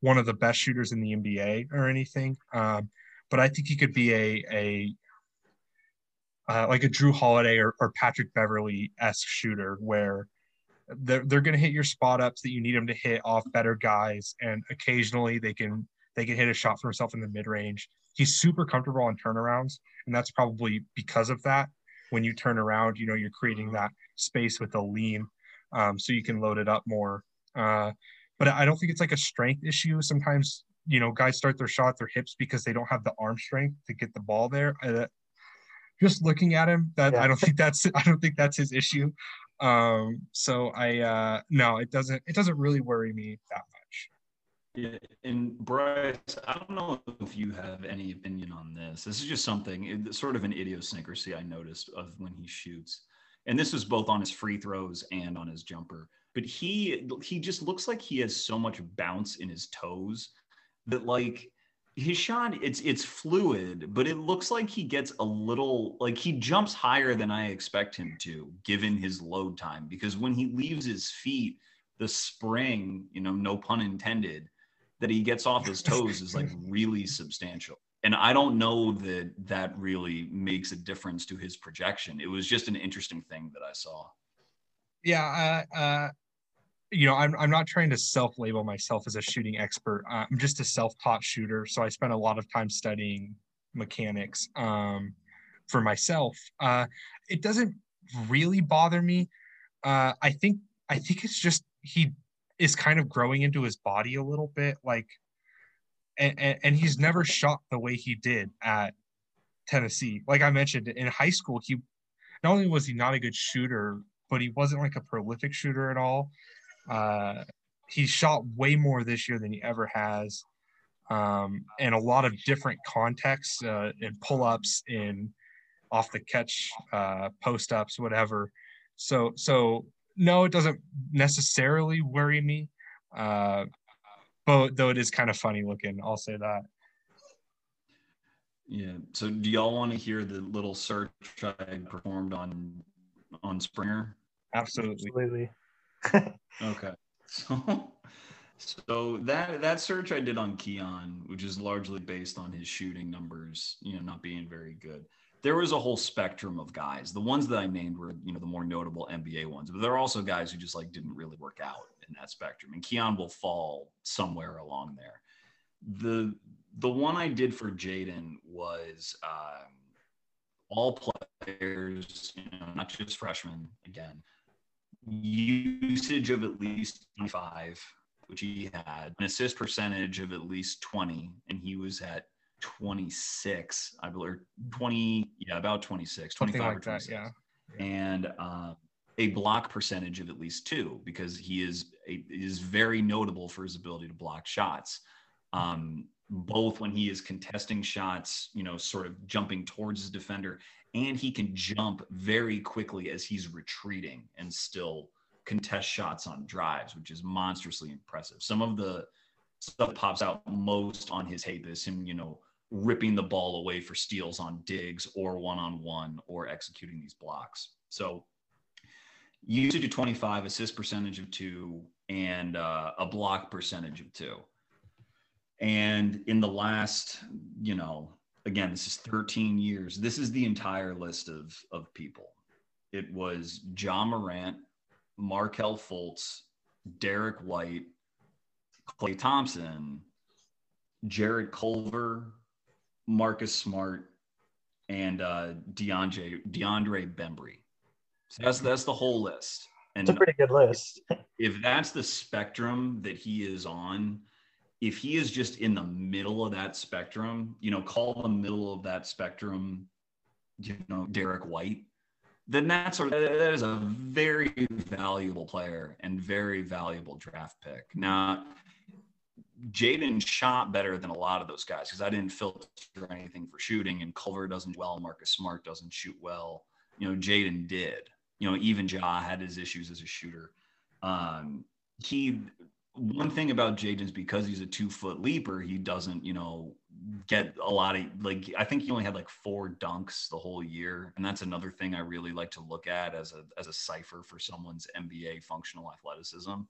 one of the best shooters in the NBA or anything. Um, but I think he could be a a uh, like a Jrue Holiday or, or Patrick Beverley esque shooter where they're, they're going to hit your spot ups that you need them to hit off better guys and occasionally they can they can hit a shot for himself in the mid range he's super comfortable on turnarounds and that's probably because of that when you turn around you know you're creating that space with a lean um, so you can load it up more. Uh, but I don't think it's like a strength issue. Sometimes you know guys start their shot their hips because they don't have the arm strength to get the ball there. Uh, just looking at him, that yeah. I don't think that's I don't think that's his issue. Um, so I uh, no, it doesn't it doesn't really worry me that much. Yeah, and Bryce, I don't know if you have any opinion on this. This is just something, sort of an idiosyncrasy I noticed of when he shoots, and this was both on his free throws and on his jumper. But he he just looks like he has so much bounce in his toes that like his shot it's it's fluid but it looks like he gets a little like he jumps higher than i expect him to given his load time because when he leaves his feet the spring you know no pun intended that he gets off his toes is like really substantial. And i don't know that that really makes a difference to his projection. It was just an interesting thing that i saw. Yeah uh, uh you know, I'm, I'm not trying to self label myself as a shooting expert. Uh, I'm just a self taught shooter. So I spent a lot of time studying mechanics um, for myself. Uh, it doesn't really bother me. Uh, I think I think it's just he is kind of growing into his body a little bit, like, and, and, and he's never shot the way he did at Tennessee. Like I mentioned in high school, he not only was he not a good shooter, but he wasn't like a prolific shooter at all. Uh, he's shot way more this year than he ever has, um, and a lot of different contexts uh, in pull-ups, in off the catch, uh, post-ups, whatever. So, so no, it doesn't necessarily worry me, uh, but though it is kind of funny looking, I'll say that. Yeah. So, do y'all want to hear the little search I performed on on Springer? Absolutely. Absolutely okay. So so that that search I did on Keon, which is largely based on his shooting numbers, you know, not being very good. There was a whole spectrum of guys. The ones that I named were, you know, the more notable NBA ones, but there are also guys who just like didn't really work out in that spectrum. And Keon will fall somewhere along there. The the one I did for Jaden was um, all players, you know, not just freshmen again usage of at least 25, which he had, an assist percentage of at least 20, and he was at 26, I believe, 20, yeah, about 26, 25 like or 26. That, yeah. yeah. And uh, a block percentage of at least two, because he is a, is very notable for his ability to block shots. Um, both when he is contesting shots, you know, sort of jumping towards his defender, and he can jump very quickly as he's retreating and still contest shots on drives, which is monstrously impressive. Some of the stuff pops out most on his tape is him, you know, ripping the ball away for steals on digs or one on one or executing these blocks. So usage of 25, assist percentage of two, and uh, a block percentage of two. And in the last, you know, again, this is 13 years. This is the entire list of of people. It was Ja Morant, Markelle Fultz, Derrick White, Klay Thompson, Jarrett Culver, Marcus Smart, and uh, DeAndre DeAndre Bembry. So that's that's the whole list. And it's a pretty good list. if that's the spectrum that he is on, if he is just in the middle of that spectrum, you know, call the middle of that spectrum, you know, Derrick White, then that's a, that is a very valuable player and very valuable draft pick. Now, Jaden shot better than a lot of those guys because I didn't filter anything for shooting, and Culver doesn't well, Marcus Smart doesn't shoot well. You know, Jaden did. You know, even Ja had his issues as a shooter. Um, he one thing about Jaden is because he's a two foot leaper, he doesn't, you know, get a lot of like I think he only had like four dunks the whole year. And that's another thing I really like to look at as a as a cipher for someone's NBA functional athleticism.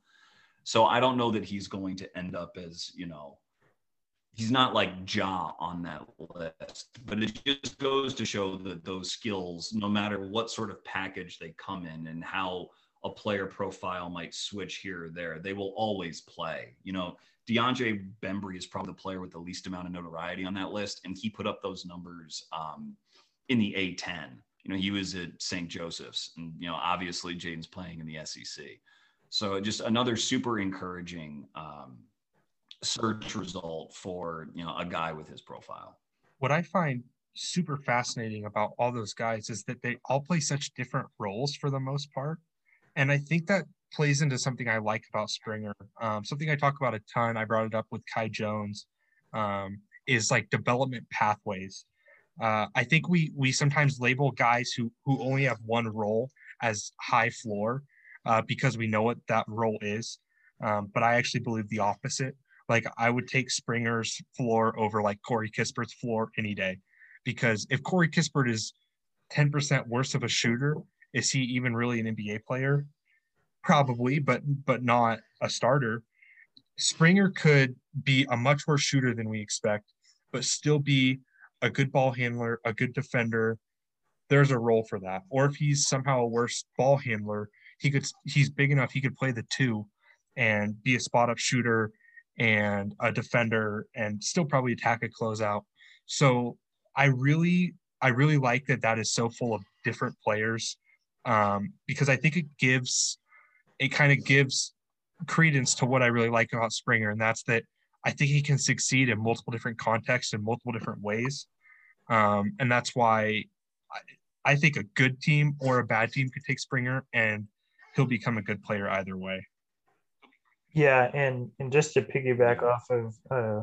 So I don't know that he's going to end up as, you know, he's not like Ja on that list, but it just goes to show that those skills, no matter what sort of package they come in and how a player profile might switch here or there. They will always play. You know, DeAndre Bembry is probably the player with the least amount of notoriety on that list, and he put up those numbers um, in the A10. you know, he was at St. Joseph's, and you know, obviously Jaden's playing in the SEC. So just another super encouraging um, search result for you know a guy with his profile. What I find super fascinating about all those guys is that they all play such different roles for the most part, and I think that plays into something I like about Springer. Um, something I talk about a ton. I brought it up with Kai Jones. Um, is like development pathways. Uh, I think we we sometimes label guys who who only have one role as high floor uh, because we know what that role is. Um, but I actually believe the opposite. Like I would take Springer's floor over like Corey Kispert's floor any day, because if Corey Kispert is 10% worse of a shooter, is he even really an NBA player? Probably, but but not a starter. Springer could be a much worse shooter than we expect, but still be a good ball handler, a good defender. There's a role for that. Or if he's somehow a worse ball handler, he could he's big enough he could play the two and be a spot up shooter and a defender and still probably attack a closeout. So I really I really like that that is so full of different players um, because I think it gives it kind of gives credence to what I really like about Springer, and that's that I think he can succeed in multiple different contexts in multiple different ways, um, and that's why I, I think a good team or a bad team could take Springer and he'll become a good player either way. Yeah, and and just to piggyback off of uh,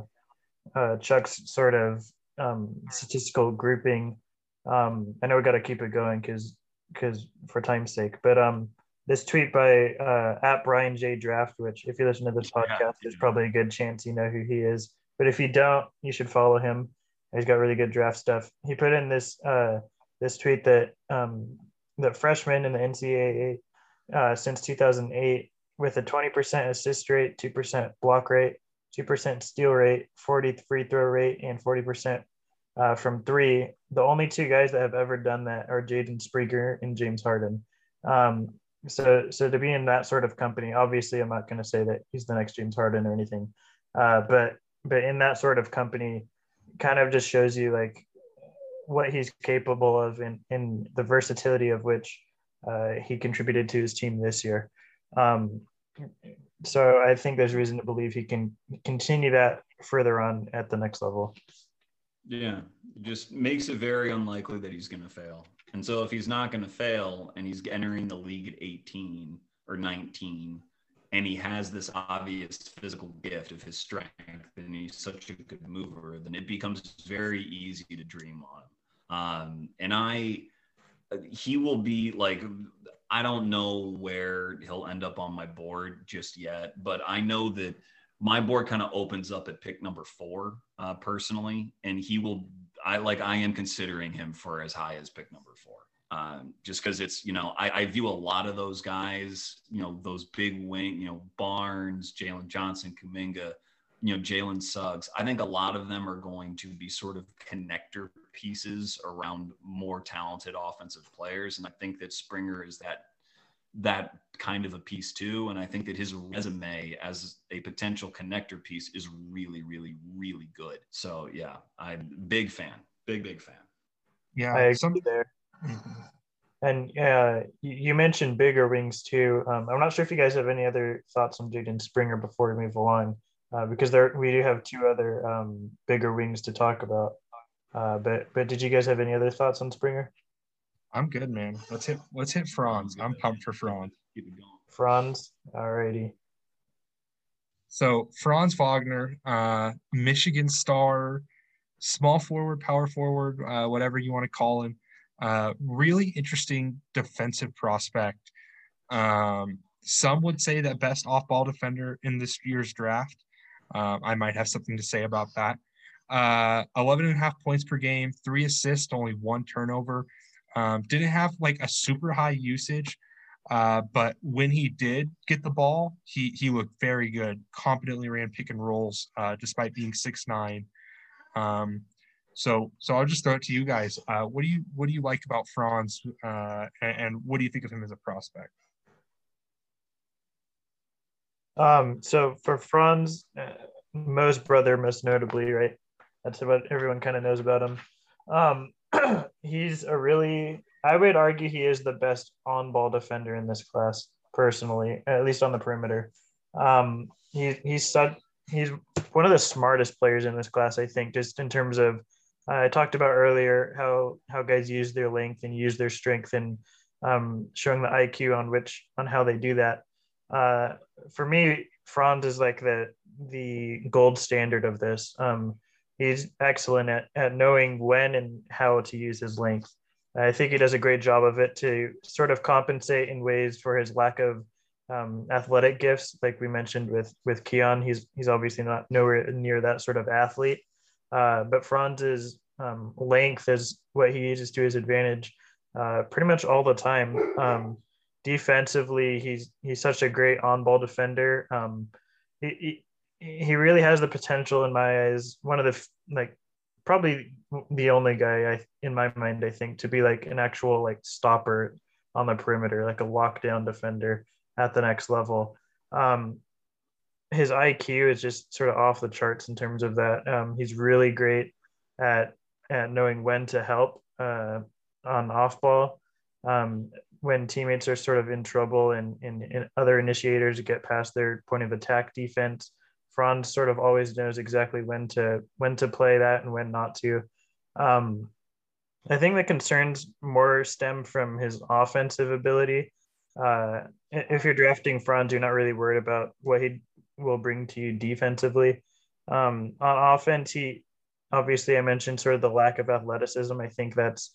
uh, Chuck's sort of um, statistical grouping, um, I know we got to keep it going because because for time's sake, but um, this tweet by uh, at Brian J Draft, which if you listen to this podcast, yeah. there's probably a good chance you know who he is. But if you don't, you should follow him. He's got really good draft stuff. He put in this uh, this tweet that um, that freshmen in the NCAA uh, since 2008 with a 20% assist rate, 2% block rate, 2% steal rate, 40 free throw rate, and 40% uh, from three. The only two guys that have ever done that are Jaden Springer and James Harden. Um, so, so to be in that sort of company, obviously, I'm not going to say that he's the next James Harden or anything, uh, but but in that sort of company, kind of just shows you like what he's capable of in in the versatility of which uh, he contributed to his team this year. Um, so I think there's reason to believe he can continue that further on at the next level. Yeah, just makes it very unlikely that he's going to fail. And so if he's not going to fail and he's entering the league at 18 or 19 and he has this obvious physical gift of his strength and he's such a good mover, then it becomes very easy to dream on him. Um, and I, he will be like I don't know where he'll end up on my board just yet, but I know that my board kind of opens up at pick number four uh, personally, and he will. I like I am considering him for as high as pick number four, um, just because it's you know I, I, view a lot of those guys, you know those big wing, you know Barnes, Jalen Johnson, Kuminga, you know, Jalen Suggs, I think a lot of them are going to be sort of connector pieces around more talented offensive players. And I think that Springer is that that kind of a piece too. And I think that his resume as a potential connector piece is really, really, really good. So yeah, I'm big fan, big, big fan. Yeah, I agree some... there. And uh, you mentioned bigger wings too. Um, I'm not sure if you guys have any other thoughts on Jaden Springer before we move on uh, because there we do have two other um, bigger wings to talk about. Uh, but but did you guys have any other thoughts on Springer? I'm good, man. Let's hit let's hit Franz. I'm pumped for Franz. Keep it going. Franz, alrighty. So Franz Wagner, uh, Michigan star, small forward, power forward, uh, whatever you want to call him. Uh, really interesting defensive prospect. Um, some would say that best off-ball defender in this year's draft. Um, I might have something to say about that. Uh, 11 and a half points per game, three assists, only one turnover. Um, didn't have like a super high usage, uh, but when he did get the ball, he he looked very good. Competently ran pick and rolls, uh, despite being six nine. Um, so so I'll just throw it to you guys. Uh, what do you what do you like about Franz, uh, and, and what do you think of him as a prospect? Um, so for Franz, uh, Mo's brother, most notably, right? That's what everyone kind of knows about him. Um, he's a really I would argue he is the best on-ball defender in this class, personally, at least on the perimeter. Um, he, he's he's one of the smartest players in this class, I think, just in terms of uh, I talked about earlier how how guys use their length and use their strength and um, showing the IQ on which on how they do that. Uh, for me, Franz is like the the gold standard of this. Um, he's excellent at, at knowing when and how to use his length. I think he does a great job of it to sort of compensate in ways for his lack of um, athletic gifts, like we mentioned with with Keon. He's he's obviously not nowhere near that sort of athlete, uh, but Franz's um, length is what he uses to his advantage uh, pretty much all the time. Um, defensively, he's he's such a great on ball defender. Um, he, he really has the potential in my eyes. One of the like probably the only guy I in my mind I think to be like an actual like stopper on the perimeter, like a lockdown defender at the next level. Um, his IQ is just sort of off the charts in terms of that. Um, he's really great at at knowing when to help uh, on off ball um, when teammates are sort of in trouble and, and, and, other initiators get past their point of attack defense. Franz sort of always knows exactly when to when to play that and when not to. Um, I think the concerns more stem from his offensive ability. Uh, if you're drafting Franz, you're not really worried about what he will bring to you defensively. Um, on offense, he obviously I mentioned sort of the lack of athleticism. I think that's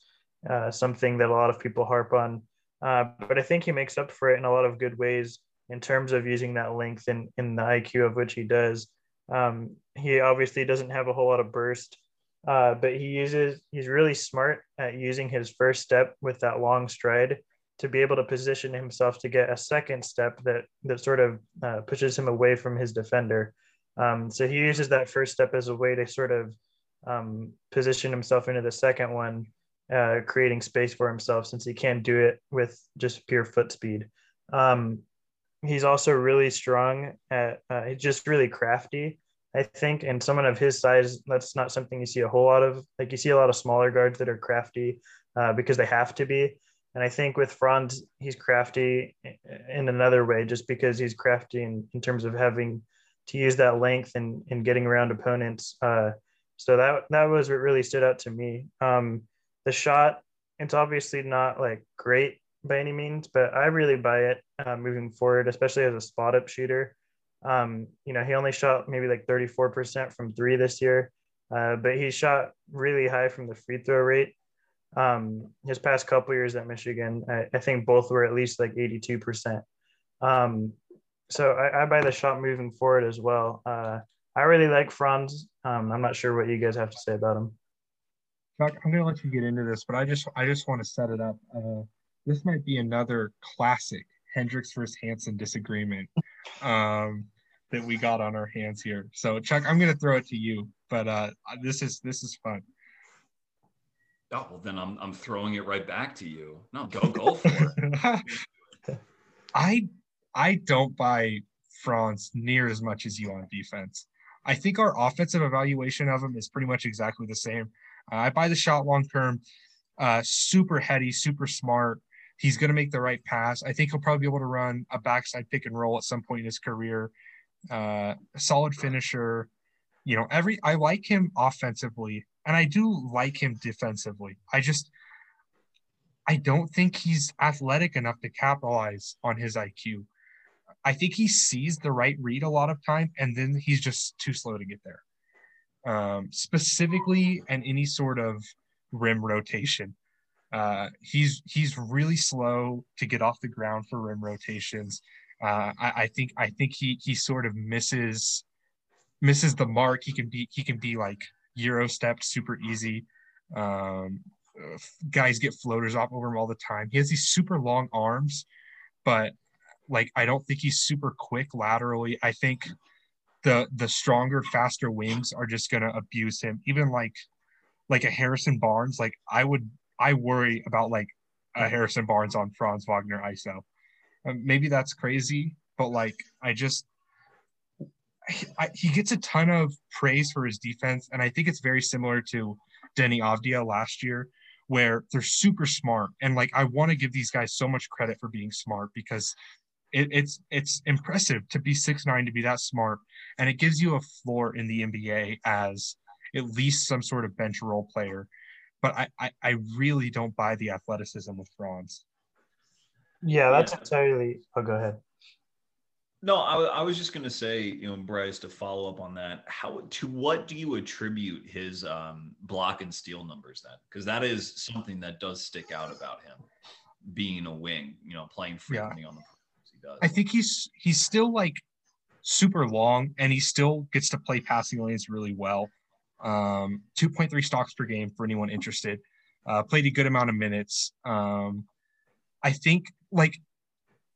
uh, something that a lot of people harp on, uh, but I think he makes up for it in a lot of good ways in terms of using that length in, in the IQ of which he does. Um, he obviously doesn't have a whole lot of burst, uh, but he uses he's really smart at using his first step with that long stride to be able to position himself to get a second step that that sort of uh, pushes him away from his defender. Um, so he uses that first step as a way to sort of um, position himself into the second one, uh, creating space for himself since he can't do it with just pure foot speed. Um, he's also really strong at uh, just really crafty. I think, and someone of his size, that's not something you see a whole lot of. Like you see a lot of smaller guards that are crafty uh, because they have to be and I think with Franz, he's crafty in another way, just because he's crafty in, in terms of having to use that length and, and getting around opponents. Uh, so that that was what really stood out to me. Um, the shot, it's obviously not like great by any means, but I really buy it uh, moving forward, especially as a spot up shooter. Um, you know, he only shot maybe like 34% from three this year, uh, but he shot really high from the free throw rate um, his past couple years at Michigan, I, I, think both were at least like 82%. Um, so I, I, buy the shot moving forward as well. Uh, I really like Franz. Um, I'm not sure what you guys have to say about him. Chuck, I'm going to let you get into this, but I just I just want to set it up. Uh, this might be another classic Hendricks versus Hansen disagreement um, that we got on our hands here. So Chuck, I'm going to throw it to you, but uh, this is this is fun. Oh well, then I'm I'm throwing it right back to you. No, go go for it. I I don't buy Franz near as much as you on defense. I think our offensive evaluation of him is pretty much exactly the same. Uh, I buy the shot long term. Uh, super heady, super smart. He's going to make the right pass. I think he'll probably be able to run a backside pick and roll at some point in his career. Uh, a solid finisher. You know, every I like him offensively and I do like him defensively. I just I don't think he's athletic enough to capitalize on his IQ. I think he sees the right read a lot of time, and then he's just too slow to get there. Um, specifically, and any sort of rim rotation, uh, he's he's really slow to get off the ground for rim rotations. Uh, I, I, think I think he he sort of misses misses the mark. He can be he can be like euro stepped super easy. Um, guys get floaters off over him all the time. He has these super long arms, but like I don't think he's super quick laterally. I think the the stronger, faster wings are just gonna abuse him. Even like like a Harrison Barnes, like I would I worry about like a Harrison Barnes on Franz Wagner ISO. Maybe that's crazy, but like I just I, he gets a ton of praise for his defense, and I think it's very similar to Deni Avdija last year, where they're super smart and like I want to give these guys so much credit for being smart because it, it's it's impressive to be six nine to be that smart and it gives you a floor in the NBA as at least some sort of bench role player. But I, I, I really don't buy the athleticism with Franz. Yeah, that's yeah. entirely. Oh, go ahead. No, I, I was just going to say, you know, Bryce, to follow up on that, how to what do you attribute his um, block and steal numbers then? Because that is something that does stick out about him, being a wing, you know, playing frequently yeah. on the. He does. I think he's he's still like super long, and he still gets to play passing lanes really well. Um, 2.3 stocks per game for anyone interested. Uh, played a good amount of minutes. Um, I think like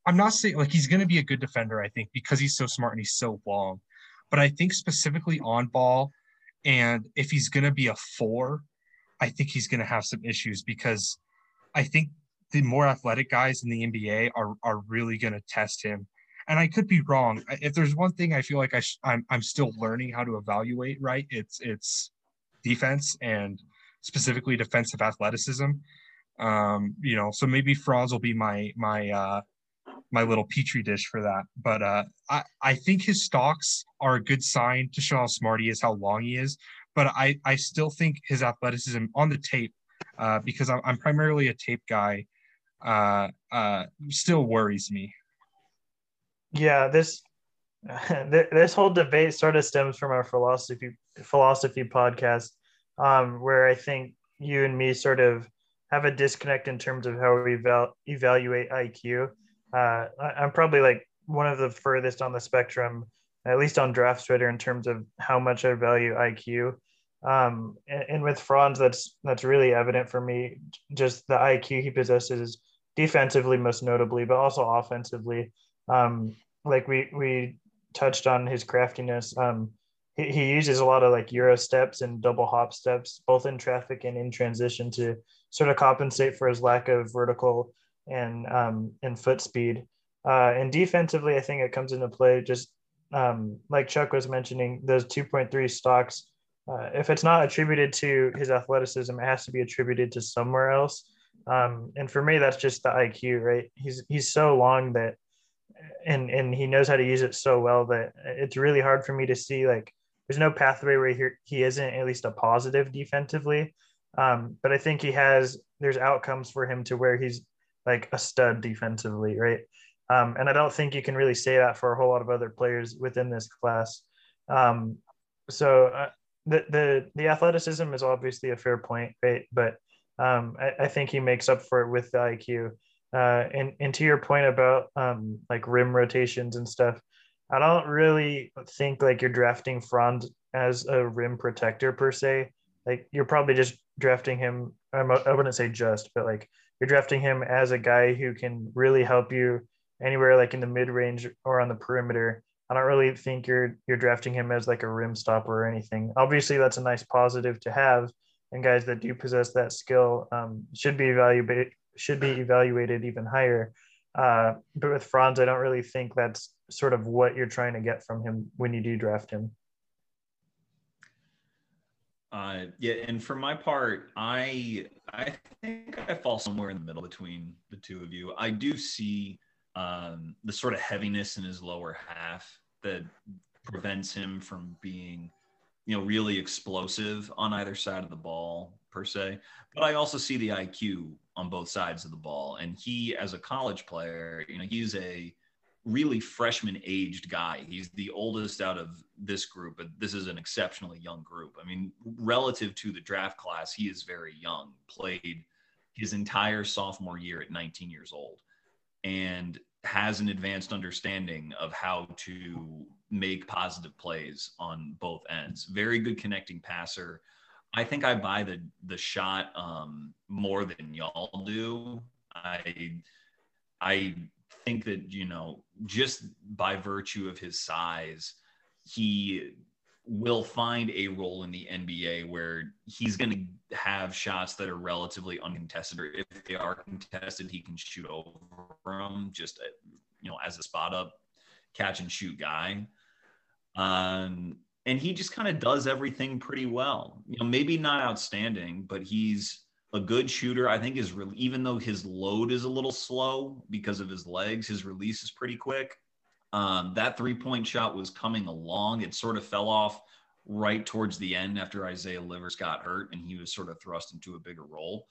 I'm not saying like he's going to be a good defender, I think, because he's so smart and he's so long. But I think specifically on ball, and if he's going to be a four, I think he's going to have some issues because I think the more athletic guys in the NBA are, are really going to test him. And I could be wrong. If there's one thing I feel like I sh- I'm, I'm still learning how to evaluate, right? It's it's defense and specifically defensive athleticism. Um, you know, so maybe Franz will be my my uh, my little petri dish for that. But uh, I, I think his stocks are a good sign to show how smart he is, how long he is. But I, I still think his athleticism on the tape, uh, because I'm, I'm primarily a tape guy, uh, uh, still worries me. Yeah, this this whole debate sort of stems from our philosophy philosophy podcast, um, where I think you and me sort of have a disconnect in terms of how we eval- evaluate IQ uh, I, am probably like one of the furthest on the spectrum, at least on draft Twitter, in terms of how much I value IQ. Um, and, and, with Franz, that's that's really evident for me. Just the IQ he possesses defensively, most notably, but also offensively. Um, like we we touched on his craftiness. Um, he, he uses a lot of like euro steps and double hop steps, both in traffic and in transition, to sort of compensate for his lack of vertical and um, and foot speed. Uh, and defensively, I think it comes into play just um, like Chuck was mentioning, those 2.3 stocks. Uh, if it's not attributed to his athleticism, it has to be attributed to somewhere else. Um, and for me, that's just the IQ, right? He's he's so long that, and and he knows how to use it so well that it's really hard for me to see like there's no pathway where he, isn't at least a positive defensively. Um, but I think he has there's outcomes for him to where he's like a stud defensively, right? Um, and I don't think you can really say that for a whole lot of other players within this class. Um, so uh, the the the athleticism is obviously a fair point, right? But um, I, I, think he makes up for it with the IQ. Uh, and and to your point about um, like rim rotations and stuff, I don't really think like you're drafting Franz as a rim protector per se. Like you're probably just drafting him. I'm, I wouldn't say just, but like you're drafting him as a guy who can really help you anywhere like in the mid range or on the perimeter. I don't really think you're you're drafting him as like a rim stopper or anything. Obviously, that's a nice positive to have, and guys that do possess that skill um, should be evaluated should be evaluated even higher. Uh, but with Franz, I don't really think that's sort of what you're trying to get from him when you do draft him. Uh, yeah, and for my part, I I think I fall somewhere in the middle between the two of you. I do see um, the sort of heaviness in his lower half that prevents him from being, you know, really explosive on either side of the ball per se. But I also see the IQ on both sides of the ball, and he, as a college player, you know, he's a really freshman aged guy. He's the oldest out of this group, but this is an exceptionally young group. I mean, relative to the draft class, he is very young, played his entire sophomore year at 19 years old, and has an advanced understanding of how to make positive plays on both ends. Very good connecting passer. I think I buy the the shot um, more than y'all do. I I think that you know just by virtue of his size he will find a role in the NBA where he's going to have shots that are relatively uncontested, or if they are contested, he can shoot over them just uh, you know as a spot up catch and shoot guy. Um, and he just kind of does everything pretty well. You know, maybe not outstanding, but he's a good shooter. I think is really, even though his load is a little slow because of his legs, his release is pretty quick. Um, that three point shot was coming along. It sort of fell off right towards the end after Isaiah Livers got hurt and he was sort of thrust into a bigger role.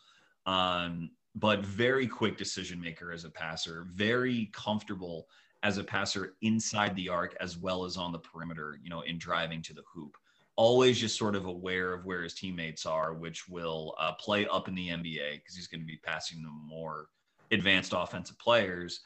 Um, but very quick decision maker as a passer, very comfortable as a passer inside the arc as well as on the perimeter, you know, in driving to the hoop. Always just sort of aware of where his teammates are, which will uh, play up in the NBA because he's going to be passing them more advanced offensive players.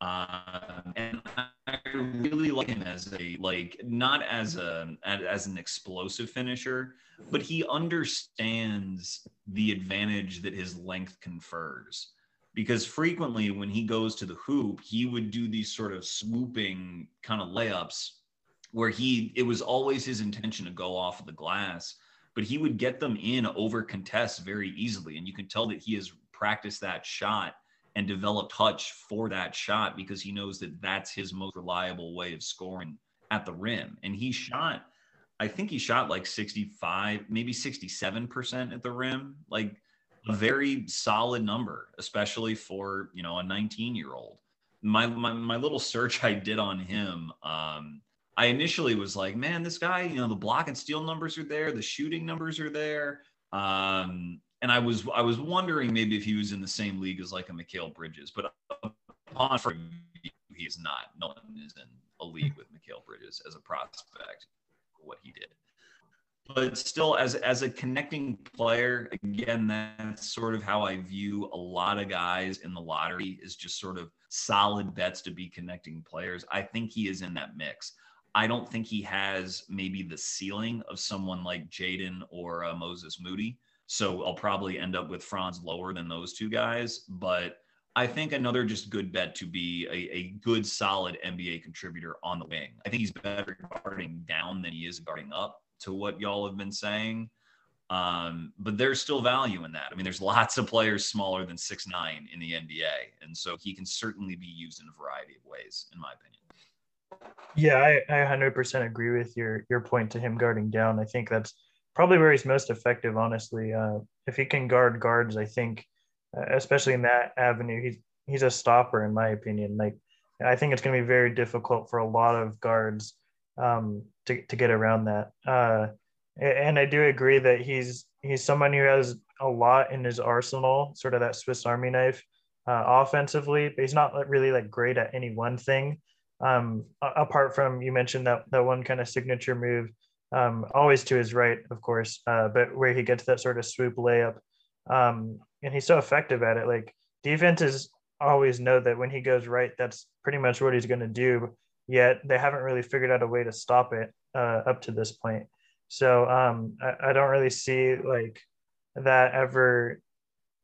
Um, and I really like him as a like not as a as an explosive finisher, but he understands the advantage that his length confers. Because frequently, when he goes to the hoop, he would do these sort of swooping kind of layups where he it was always his intention to go off of the glass, but he would get them in over contests very easily, and you can tell that he has practiced that shot and developed touch for that shot because he knows that that's his most reliable way of scoring at the rim. And he shot, I think he shot like 65, maybe 67% at the rim, like a very solid number, especially for, you know, a 19 year old. My, my, my little search I did on him, um, I initially was like, man, this guy, you know, the block and steal numbers are there, the shooting numbers are there. Um, and I was I was wondering maybe if he was in the same league as like a Mikal Bridges, but upon he is not. No one is in a league with Mikal Bridges as a prospect. What he did, but still, as as a connecting player, again, that's sort of how I view a lot of guys in the lottery is just sort of solid bets to be connecting players. I think he is in that mix. I don't think he has maybe the ceiling of someone like Jaden or uh, Moses Moody so I'll probably end up with Franz lower than those two guys. But I think another just good bet to be a, a good, solid NBA contributor on the wing. I think he's better guarding down than he is guarding up to what y'all have been saying. Um, but there's still value in that. I mean, there's lots of players smaller than six nine in the NBA, and so he can certainly be used in a variety of ways, in my opinion. Yeah, I, I 100% agree with your your point to him guarding down. I think that's probably where he's most effective, honestly. Uh, if he can guard guards, I think, uh, especially in that avenue, he's he's a stopper in my opinion. Like, I think it's going to be very difficult for a lot of guards um, to to get around that. Uh, and I do agree that he's he's someone who has a lot in his arsenal, sort of that Swiss Army knife uh, offensively, but he's not really like great at any one thing. Um, apart from you mentioned that that one kind of signature move um, always to his right, of course, uh, but where he gets that sort of swoop layup. Um, and he's so effective at it. Like defenses always know that when he goes right, that's pretty much what he's going to do. Yet they haven't really figured out a way to stop it uh, up to this point. So um, I, I don't really see like that ever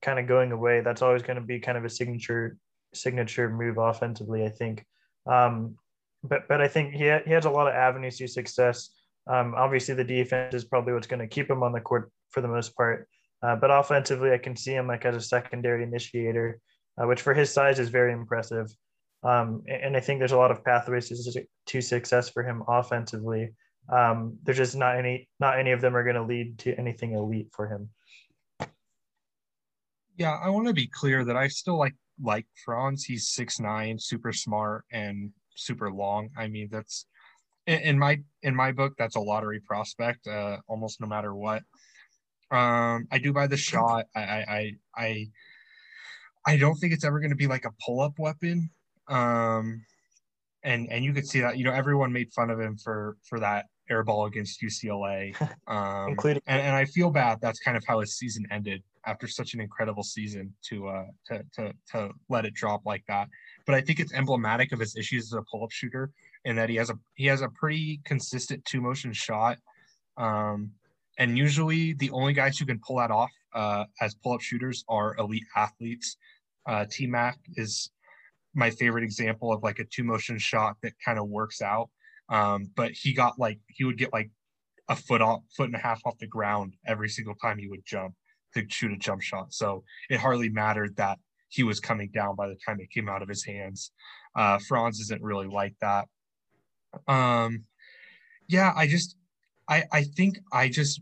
kind of going away. That's always going to be kind of a signature signature move offensively, I think. Um, but but I think he ha- he has a lot of avenues to success. Um, obviously, the defense is probably what's going to keep him on the court for the most part. Uh, but offensively, I can see him like as a secondary initiator, uh, which for his size is very impressive. Um, and I think there's a lot of pathways to, to success for him offensively. Um, there's just not any, not any of them are going to lead to anything elite for him. Yeah, I want to be clear that I still like like Franz. He's six nine, super smart and super long. I mean, that's in, my in my book, that's a lottery prospect, uh, almost no matter what. Um, I do buy the shot. I I I I don't think it's ever going to be like a pull up weapon. Um, and and you could see that you know everyone made fun of him for for that air ball against UCLA, um, including and, and I feel bad. That's kind of how his season ended after such an incredible season to uh to to to let it drop like that. But I think it's emblematic of his issues as a pull up shooter in that he has a he has a pretty consistent two motion shot. Um, and usually the only guys who can pull that off uh, as pull up shooters are elite athletes. Uh, T Mac is my favorite example of like a two motion shot that kind of works out. Um, but he got like he would get like a foot off, foot and a half off the ground every single time he would jump to shoot a jump shot. So it hardly mattered that he was coming down by the time it came out of his hands. Uh, Franz isn't really like that. Um, yeah, I just, I, I think I just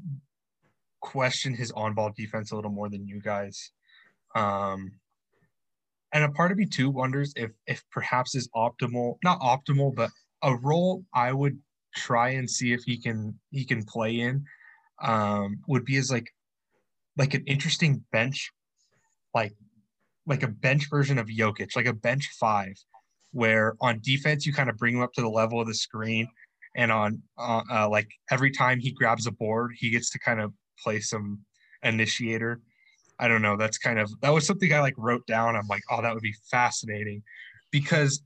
question his on-ball defense a little more than you guys. Um, and a part of me too wonders if if perhaps is optimal, not optimal, but a role I would try and see if he can he can play in um, would be as like like an interesting bench, like like a bench version of Jokic, like a bench five, where on defense you kind of bring him up to the level of the screen, and on uh, uh, like every time he grabs a board, he gets to kind of play some initiator. I don't know. That's kind of that was something I like wrote down. I'm like, oh, that would be fascinating, because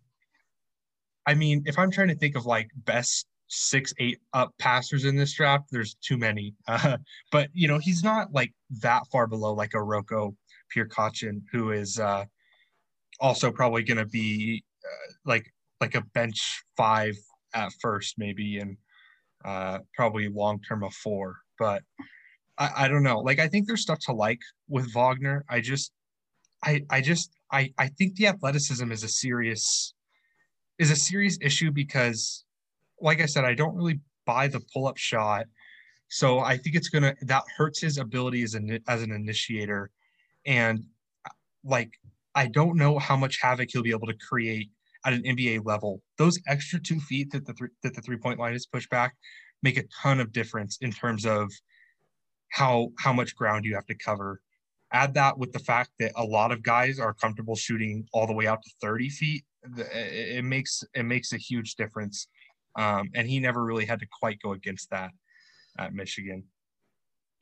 I mean, if I'm trying to think of like best six, eight up passers in this draft, there's too many. Uh, but you know, he's not like that far below like a Roko Prkačin, who is uh, also probably going to be uh, like like a bench five at first, maybe, and uh, probably long term a four. But I, I don't know. Like I think there's stuff to like with Wagner. I just I I just I I think the athleticism is a serious is a serious issue because like I said, I don't really buy the pull up shot. So I think it's gonna that hurts his ability as an as an initiator, and like I don't know how much havoc he'll be able to create at an NBA level. Those extra two feet that the th- that the three point line is pushed back make a ton of difference in terms of how how much ground you have to cover. Add that with the fact that a lot of guys are comfortable shooting all the way out to 30 feet. It makes it makes a huge difference, um, and he never really had to quite go against that at Michigan.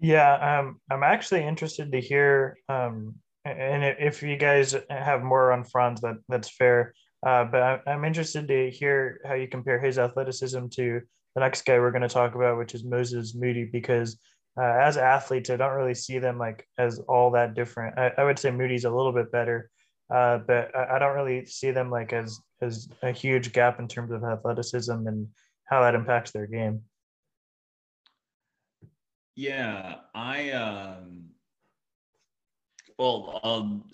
Yeah, um, I'm actually interested to hear, um, and if you guys have more on Franz, that that's fair. Uh, but I'm interested to hear how you compare his athleticism to the next guy we're going to talk about, which is Moses Moody, because uh, as athletes, I don't really see them like as all that different. I, I would say Moody's a little bit better, uh, but I, I, don't really see them like as as a huge gap in terms of athleticism and how that impacts their game. Yeah, I um, well, um,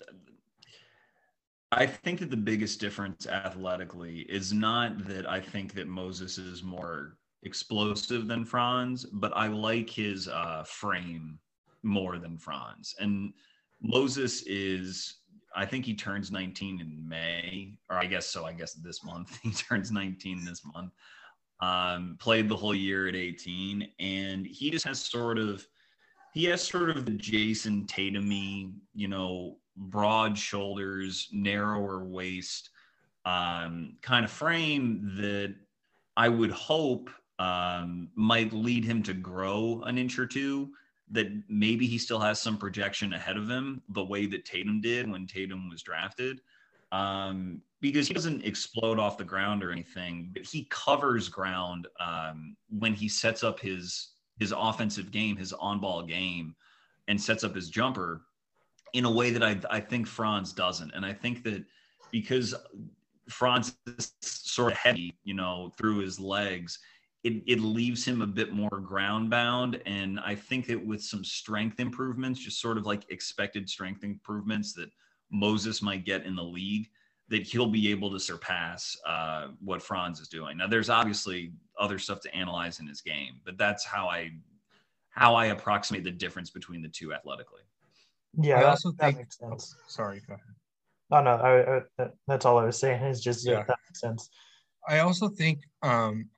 I think that the biggest difference athletically is not that I think that Moses is more explosive than Franz, but I like his uh, frame more than Franz. And Moses is, I think he turns 19 in May, or I guess so. I guess this month he turns 19 this month. Um, played the whole year at 18, and he just has sort of, he has sort of the Jayson Tatumy, you know, broad shoulders, narrower waist, um, kind of frame that I would hope um, might lead him to grow an inch or two. That maybe he still has some projection ahead of him, the way that Tatum did when Tatum was drafted. Um, because he doesn't explode off the ground or anything, but he covers ground um, when he sets up his his offensive game, his on-ball game, and sets up his jumper in a way that I, I think Franz doesn't. And I think that because Franz is sort of heavy, you know, through his legs, it, it leaves him a bit more ground bound. And I think that with some strength improvements, just sort of like expected strength improvements that Moses might get in the league, that he'll be able to surpass uh, what Franz is doing. Now, there's obviously other stuff to analyze in his game, but that's how I how I approximate the difference between the two athletically. Yeah, I also that, think, that makes sense. Oh, sorry, go ahead. Oh no, I, I, that's all I was saying. Is just yeah. that makes sense. I also think um,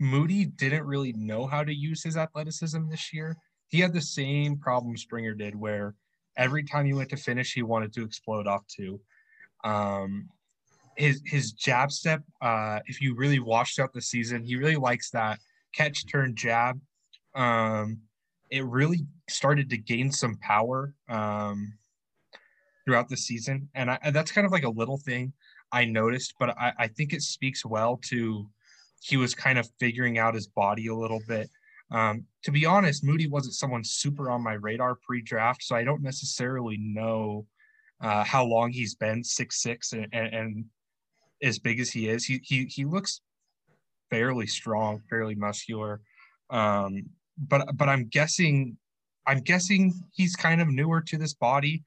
Moody didn't really know how to use his athleticism this year. He had the same problem Springer did, where every time he went to finish, he wanted to explode off two. Um, his his jab step, uh, if you really watched out the season, he really likes that catch turn jab. Um, it really started to gain some power um, throughout the season, and, I, that's kind of like a little thing I noticed, but I, I think it speaks well to he was kind of figuring out his body a little bit. Um, to be honest, Moody wasn't someone super on my radar pre-draft, so I don't necessarily know uh, how long he's been six six and, and, and, as big as he is. He he he looks fairly strong, fairly muscular. Um, but but I'm guessing I'm guessing he's kind of newer to this body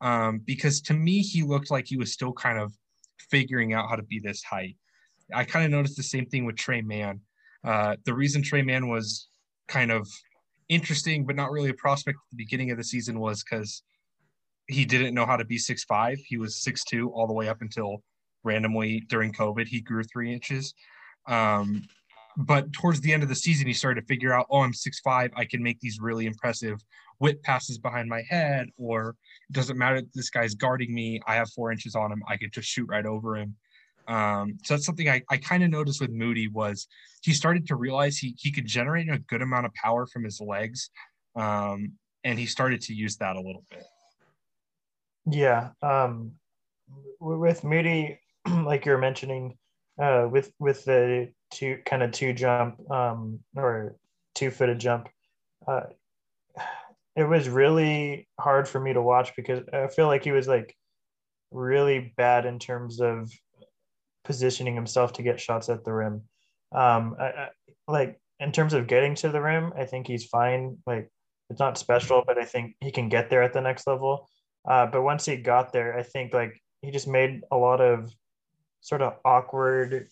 um, because to me he looked like he was still kind of figuring out how to be this height. I kind of noticed the same thing with Tre Mann. Uh, the reason Tre Mann was kind of interesting, but not really a prospect at the beginning of the season was because he didn't know how to be six five. He was six two all the way up until randomly during COVID he grew three inches. Um, but towards the end of the season, he started to figure out, oh, I'm six five. I can make these really impressive whip passes behind my head, or it doesn't matter this guy's guarding me. I have four inches on him. I could just shoot right over him. Um, so that's something I, I kind of noticed with Moody was he started to realize he he could generate a good amount of power from his legs, um, and he started to use that a little bit. Yeah, um, with Moody, like you're mentioning, uh, with with the two kind of two jump um, or two footed jump, uh, it was really hard for me to watch because I feel like he was like really bad in terms of positioning himself to get shots at the rim. Um, I, I, like in terms of getting to the rim, I think he's fine. Like it's not special, but I think he can get there at the next level. Uh, but once he got there, I think like he just made a lot of sort of awkward.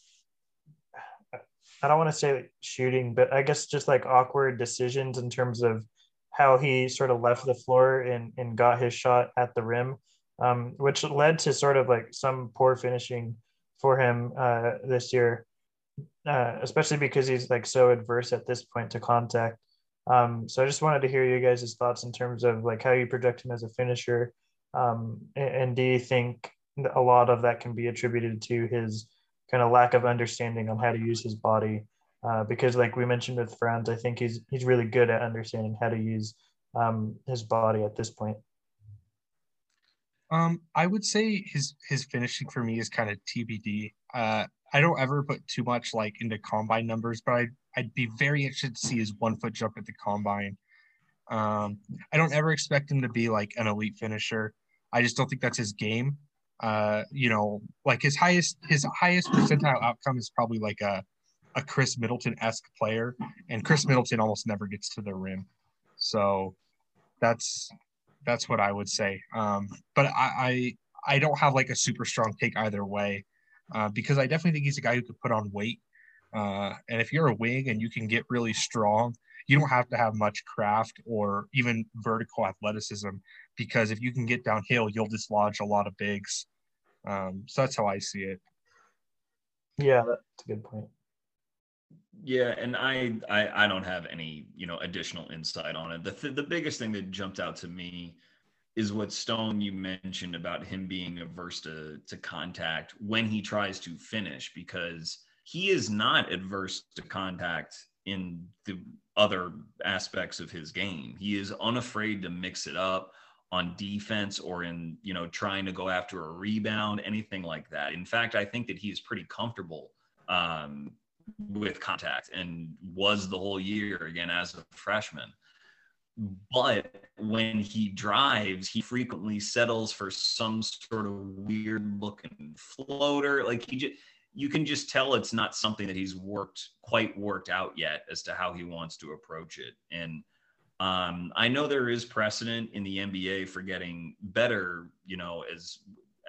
I don't want to say shooting, but I guess just like awkward decisions in terms of how he sort of left the floor and, and got his shot at the rim, um, which led to sort of like some poor finishing for him uh, this year, uh, especially because he's like so adverse at this point to contact. Um, so I just wanted to hear you guys' thoughts in terms of like how you project him as a finisher, um, and, and do you think a lot of that can be attributed to his kind of lack of understanding on how to use his body? Uh, because like we mentioned with Franz, I think he's he's really good at understanding how to use um, his body at this point. Um, I would say his his finishing for me is kind of TBD. Uh, I don't ever put too much like into combine numbers, but I'd I'd be very interested to see his one foot jump at the combine. Um, I don't ever expect him to be like an elite finisher. I just don't think that's his game. Uh, you know, like his highest his highest percentile outcome is probably like a a Khris Middleton esque player, and Khris Middleton almost never gets to the rim. So that's that's what I would say. Um, but I, I, I don't have like a super strong take either way, uh, because I definitely think he's a guy who could put on weight. Uh, and if you're a wing and you can get really strong, you don't have to have much craft or even vertical athleticism, because if you can get downhill, you'll dislodge a lot of bigs. Um, so that's how I see it. Yeah, that's a good point. Yeah, and I, I I don't have any you know additional insight on it. The th- the biggest thing that jumped out to me is what Stone you mentioned about him being averse to to contact when he tries to finish because he is not adverse to contact in the other aspects of his game. He is unafraid to mix it up on defense or in you know trying to go after a rebound, anything like that. In fact, I think that he is pretty comfortable um, with contact and was the whole year again as a freshman. But when he drives, he frequently settles for some sort of weird looking floater. Like he just, you can just tell it's not something that he's worked quite worked out yet as to how he wants to approach it. And um, I know there is precedent in the NBA for getting better, you know, as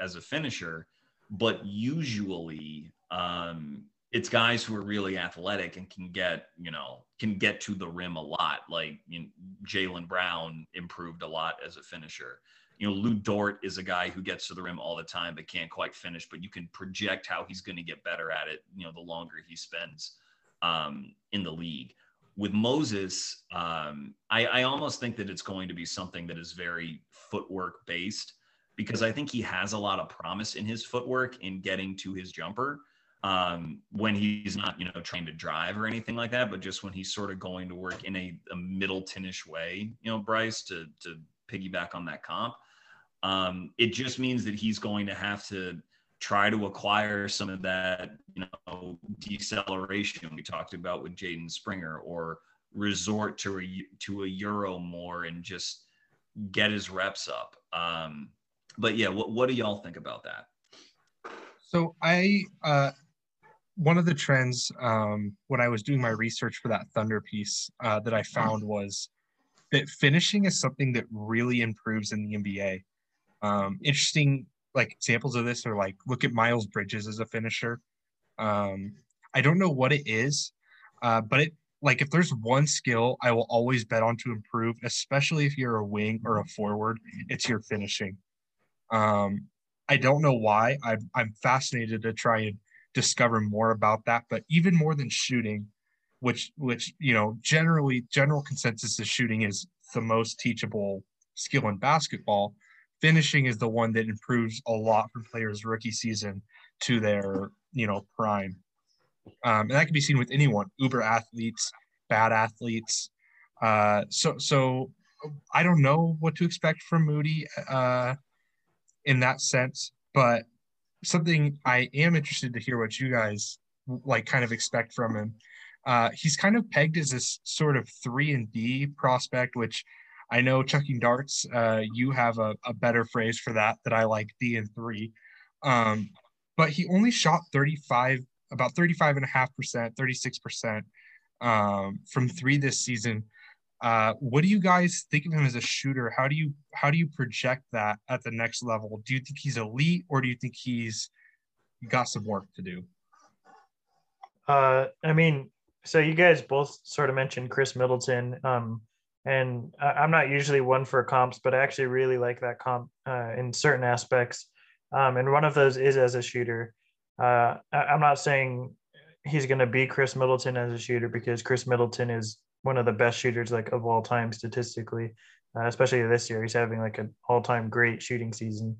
as a finisher, but usually um, it's guys who are really athletic and can get you know can get to the rim a lot like you know, jaylen brown improved a lot as a finisher. You know Lou dort is a guy who gets to the rim all the time but can't quite finish but you can project how he's going to get better at it you know the longer he spends um, in the league. With moses um, I, I almost think that it's going to be something that is very footwork based because i think he has a lot of promise in his footwork in getting to his jumper um, when he's not, you know, trying to drive or anything like that, but just when he's sort of going to work in a, a Middletonish way, you know, Bryce, to to piggyback on that comp. Um, it just means that he's going to have to try to acquire some of that, you know, deceleration we talked about with Jaden Springer, or resort to a to a euro more and just get his reps up. Um, but yeah, what what do y'all think about that? So I uh, one of the trends um, when I was doing my research for that Thunder piece uh, that I found was that finishing is something that really improves in the NBA. Um, interesting like examples of this are like look at Miles Bridges as a finisher. Um, I don't know what it is, uh, but it like if there's one skill I will always bet on to improve, especially if you're a wing or a forward, it's your finishing. Um, I don't know why. I'm I'm fascinated to try and discover more about that. But even more than shooting, which which you know generally general consensus is shooting is the most teachable skill in basketball. Finishing is the one that improves a lot from players' rookie season to their you know prime. Um, and that can be seen with anyone, uber athletes, bad athletes. Uh, so, so I don't know what to expect from Moody uh, in that sense, but something I am interested to hear what you guys like kind of expect from him. Uh, he's kind of pegged as this sort of three and D prospect, which I know chucking darts, uh, you have a, a, better phrase for that that I like D and three. Um, but he only shot 35 about 35 and a half percent, 36 percent um, from three this season. Uh, what do you guys think of him as a shooter? How do you how do you project that at the next level? Do you think he's elite, or do you think he's got some work to do? Uh, I mean, so you guys both sort of mentioned Khris Middleton, um, and I'm not usually one for comps, but I actually really like that comp uh, in certain aspects. Um, and one of those is as a shooter. Uh, I'm not saying he's going to be Khris Middleton as a shooter because Khris Middleton is one of the best shooters like of all time statistically, uh, especially this year. He's having like an all-time great shooting season.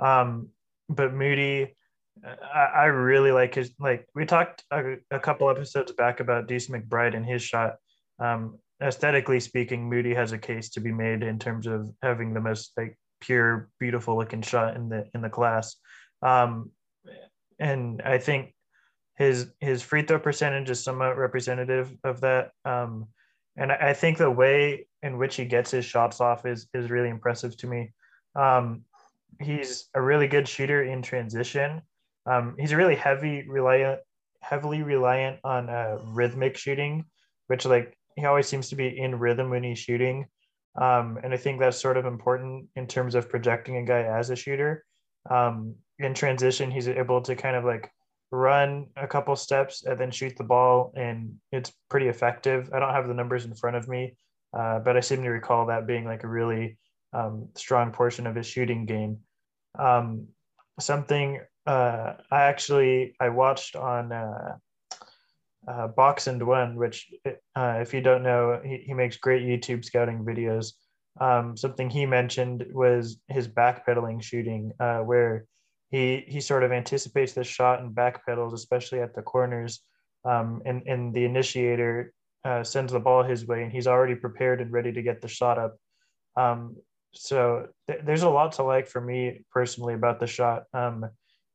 Um, but Moody, I, I, really like his like we talked a, a, couple episodes back about Deuce McBride and his shot. Um, aesthetically speaking, Moody has a case to be made in terms of having the most like pure, beautiful looking shot in the in the class. Um, and I think his his free throw percentage is somewhat representative of that. Um, and I, think the way in which he gets his shots off is is really impressive to me. Um, he's a really good shooter in transition. Um, he's really heavy reliant, heavily reliant on uh, rhythmic shooting, which like he always seems to be in rhythm when he's shooting. Um, and I think that's sort of important in terms of projecting a guy as a shooter. Um, in transition, he's able to kind of like run a couple steps and then shoot the ball, and it's pretty effective. I don't have the numbers in front of me, uh, but I seem to recall that being like a really um, strong portion of his shooting game. Um, something uh, I actually I watched on uh, uh, Box and One, which uh, if you don't know, he, he makes great YouTube scouting videos. Um, something he mentioned was his backpedaling shooting, uh, where he he sort of anticipates the shot and backpedals, especially at the corners, um, and and the initiator uh, sends the ball his way, and he's already prepared and ready to get the shot up. Um, so th- there's a lot to like for me personally about the shot, um,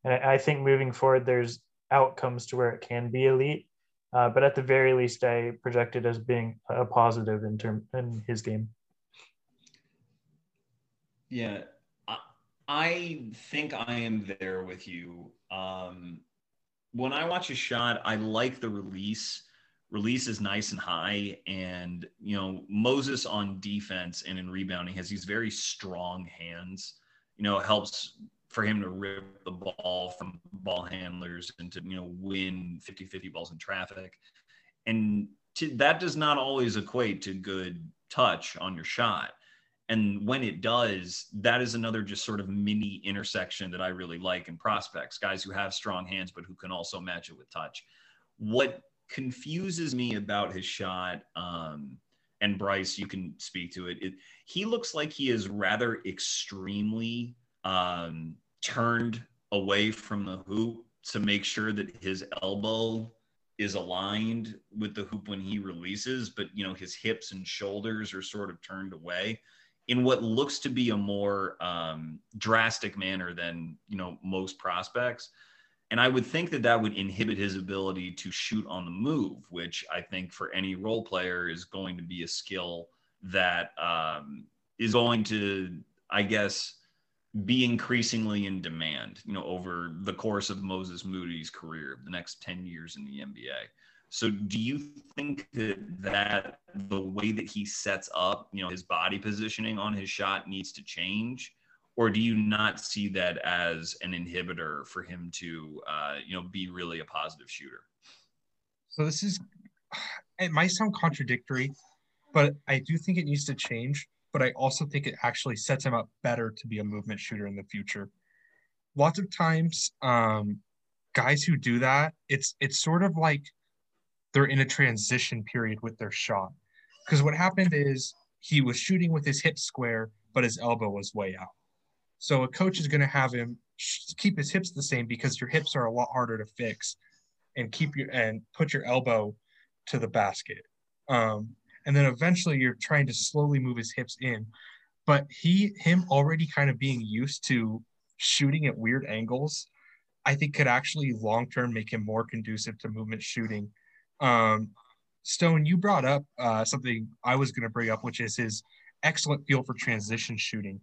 and I, I think moving forward, there's outcomes to where it can be elite. Uh, but at the very least, I project it as being a positive in term in his game. Yeah, I, think I am there with you. Um, when I watch a shot, I like the release. Release is nice and high, and you know Moses on defense and in rebounding has these very strong hands. You know, it helps for him to rip the ball from ball handlers and to you know win 50-50 balls in traffic and to, that does not always equate to good touch on your shot and when it does that is another just sort of mini intersection that i really like in prospects guys who have strong hands but who can also match it with touch. What confuses me about his shot um, and bryce you can speak to it, it he looks like he is rather extremely um, turned away from the hoop to make sure that his elbow is aligned with the hoop when he releases, but you know his hips and shoulders are sort of turned away in what looks to be a more um, drastic manner than you know most prospects. And I would think that that would inhibit his ability to shoot on the move, which I think for any role player is going to be a skill that um, is going to, I guess, be increasingly in demand, you know, over the course of Moses Moody's career, the next 10 years in the NBA. So do you think that that the way that he sets up, you know, his body positioning on his shot needs to change? Or do you not see that as an inhibitor for him to, uh, you know, be really a positive shooter? So this is, it might sound contradictory, but I do think it needs to change. But I also think it actually sets him up better to be a movement shooter in the future. Lots of times, um, guys who do that, it's it's sort of like they're in a transition period with their shot. Because what happened is he was shooting with his hip square, but his elbow was way out. So a coach is going to have him keep his hips the same because your hips are a lot harder to fix and keep your and put your elbow to the basket. Um, and then eventually you're trying to slowly move his hips in. But he him already kind of being used to shooting at weird angles, I think could actually long term make him more conducive to movement shooting. Um, Stone, you brought up uh, something I was going to bring up, which is his excellent feel for transition shooting.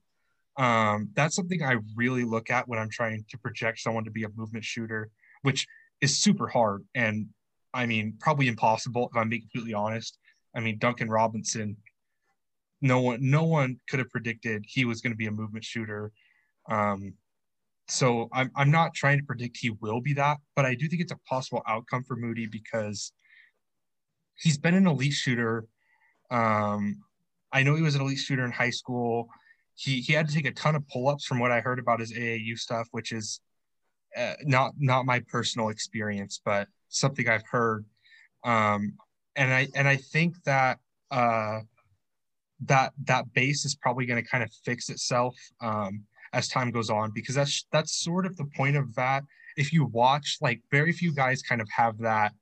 Um, that's something I really look at when I'm trying to project someone to be a movement shooter, which is super hard and I mean probably impossible if I'm being completely honest. I mean Duncan Robinson, no one no one could have predicted he was going to be a movement shooter. Um, so I'm I'm not trying to predict he will be that, but I do think it's a possible outcome for Moody because he's been an elite shooter. Um, I know he was an elite shooter in high school he he had to take a ton of pull-ups from what I heard about his AAU stuff, which is uh, not not my personal experience, but something I've heard. Um, and I and I think that uh, that that base is probably going to kind of fix itself um, as time goes on because that's that's sort of the point of that. If you watch, like very few guys kind of have that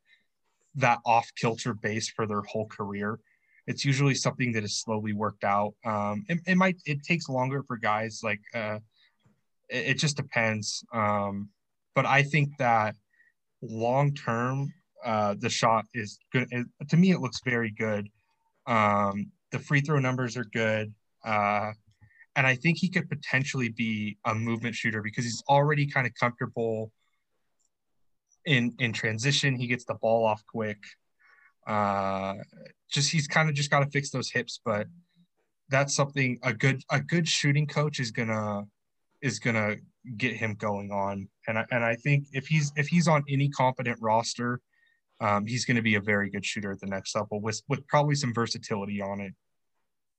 that off kilter base for their whole career it's usually something that is slowly worked out. Um, it, it might it takes longer for guys like uh, it, it just depends. Um, but I think that long term, uh, the shot is good. It, to me, it looks very good. Um, the free throw numbers are good. Uh, and I think he could potentially be a movement shooter because he's already kind of comfortable in in transition. He gets the ball off quick. Uh, just he's kind of just got to fix those hips, but that's something a good a good shooting coach is gonna is gonna get him going on. And I, and I think if he's if he's on any competent roster, um, he's going to be a very good shooter at the next level with with probably some versatility on it.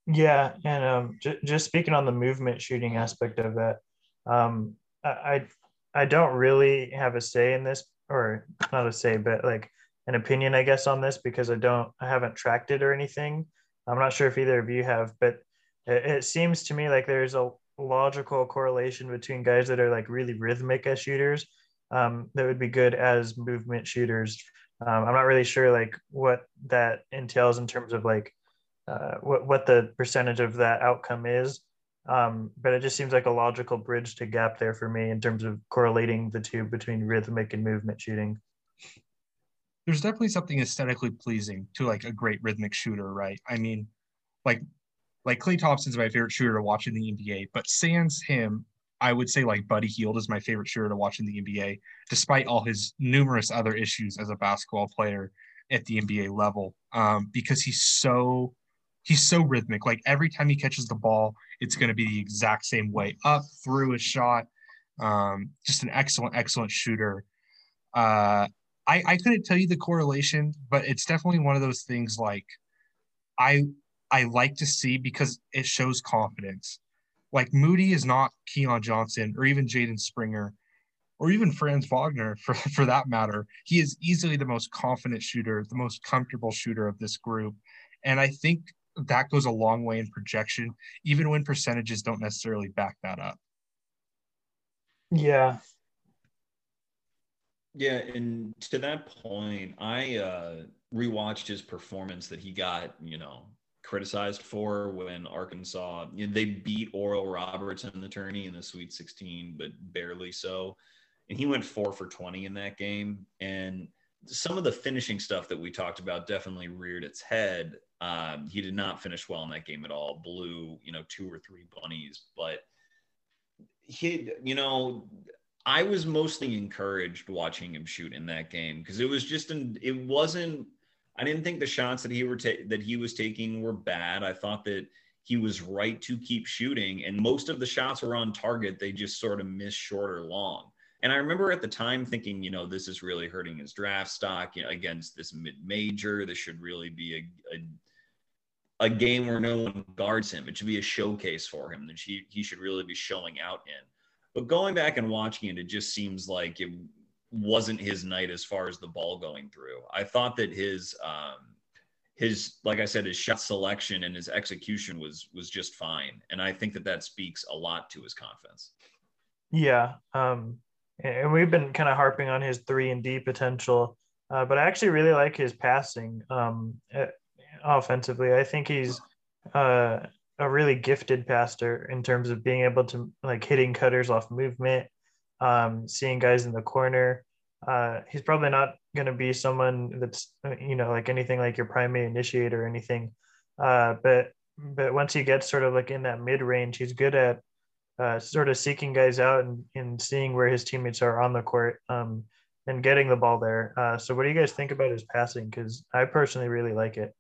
Yeah, and um, j- just speaking on the movement shooting aspect of that, um, I I don't really have a say in this, or not a say, but like an opinion, I guess, on this because I don't, I haven't tracked it or anything. I'm not sure if either of you have, but it, it seems to me like there's a logical correlation between guys that are like really rhythmic as shooters um, that would be good as movement shooters. Um, I'm not really sure like what that entails in terms of like uh, what what the percentage of that outcome is, um, but it just seems like a logical bridge to gap there for me in terms of correlating the two between rhythmic and movement shooting there's definitely something aesthetically pleasing to like a great rhythmic shooter, right? I mean, like like Klay Thompson's my favorite shooter to watch in the NBA, but sans him, I would say like Buddy Hield is my favorite shooter to watch in the NBA, despite all his numerous other issues as a basketball player at the NBA level, um, because he's so he's so rhythmic. Like every time he catches the ball, it's going to be the exact same way up through a shot. Um, just an excellent, excellent shooter. Uh, I, I couldn't tell you the correlation, but it's definitely one of those things like I I like to see because it shows confidence. Like Moody is not Keon Johnson or even Jaden Springer or even Franz Wagner for, for that matter. He is easily the most confident shooter, the most comfortable shooter of this group. And I think that goes a long way in projection, even when percentages don't necessarily back that up. Yeah, yeah, and to that point, I uh, rewatched his performance that he got, you know, criticized for when Arkansas you know, they beat Oral Roberts and the tourney in the Sweet 16, but barely so. And he went four for 20 in that game. And some of the finishing stuff that we talked about definitely reared its head. Um, he did not finish well in that game at all. Blew, you know, two or three bunnies, but he, you know, I was mostly encouraged watching him shoot in that game because it was just an it wasn't I didn't think the shots that he were ta- that he was taking were bad. I thought that he was right to keep shooting and most of the shots were on target. They just sort of missed short or long. And I remember at the time thinking, you know, this is really hurting his draft stock you know, against this mid major. This should really be a, a, a game where no one guards him. It should be a showcase for him that he, he should really be showing out in. But going back and watching it, it just seems like it wasn't his night as far as the ball going through. I thought that his um, his like I said, his shot selection and his execution was was just fine, and I think that that speaks a lot to his confidence. Yeah, um, and we've been kind of harping on his three and D potential, uh, but I actually really like his passing um, eh, offensively. I think he's uh, a really gifted passer in terms of being able to like hitting cutters off movement, um, seeing guys in the corner. Uh, he's probably not going to be someone that's you know like anything like your primary initiator or anything, uh, but but once he gets sort of like in that mid range, he's good at uh, sort of seeking guys out and, and seeing where his teammates are on the court um, and getting the ball there. Uh, so, what do you guys think about his passing? Because I personally really like it.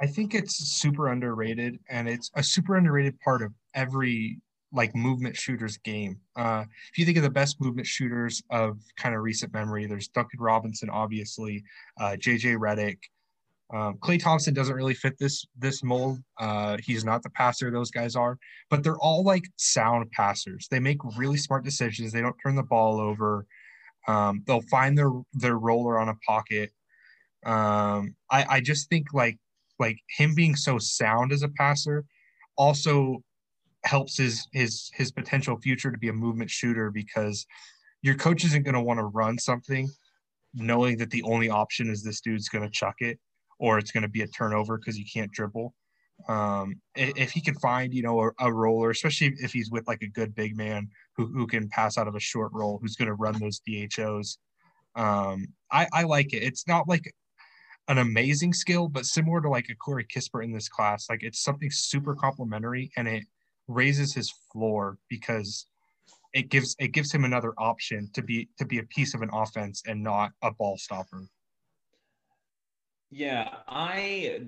I think it's super underrated, and it's a super underrated part of every like movement shooters game. Uh, if you think of the best movement shooters of kind of recent memory, there's Duncan Robinson, obviously, uh, JJ Redick. Um, Klay Thompson doesn't really fit this this mold. Uh, he's not the passer those guys are, but they're all like sound passers. They make really smart decisions. They don't turn the ball over. Um, they'll find their their roller on a pocket. Um, I, I just think like like him being so sound as a passer also helps his his his potential future to be a movement shooter because your coach isn't going to want to run something knowing that the only option is this dude's going to chuck it or it's going to be a turnover because he can't dribble. Um, if he can find, you know, a, a, roller, especially if he's with like a good big man who, who can pass out of a short roll, who's going to run those DHOs. Um, I, I like it. It's not like an amazing skill, but similar to like a Corey Kispert in this class, like it's something super complimentary and it raises his floor because it gives it gives him another option to be to be a piece of an offense and not a ball stopper. Yeah, I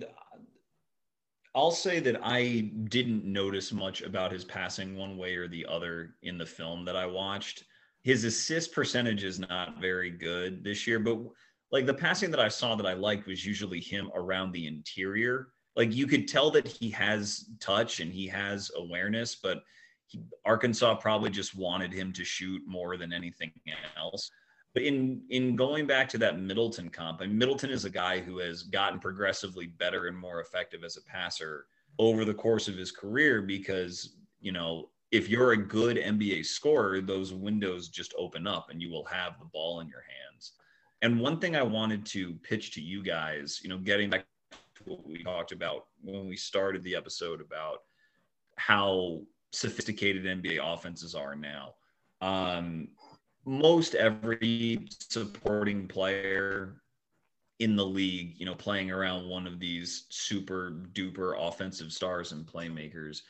I'll say that I didn't notice much about his passing one way or the other in the film that I watched. His assist percentage is not very good this year, but like the passing that I saw that I liked was usually him around the interior. Like you could tell that he has touch and he has awareness, but he, Arkansas probably just wanted him to shoot more than anything else. But in in going back to that Middleton comp, I mean, Middleton is a guy who has gotten progressively better and more effective as a passer over the course of his career because you know if you're a good NBA scorer, those windows just open up and you will have the ball in your hands. And one thing I wanted to pitch to you guys, you know, getting back to what we talked about when we started the episode about how sophisticated NBA offenses are now. Um, most every supporting player in the league, you know, playing around one of these super duper offensive stars and playmakers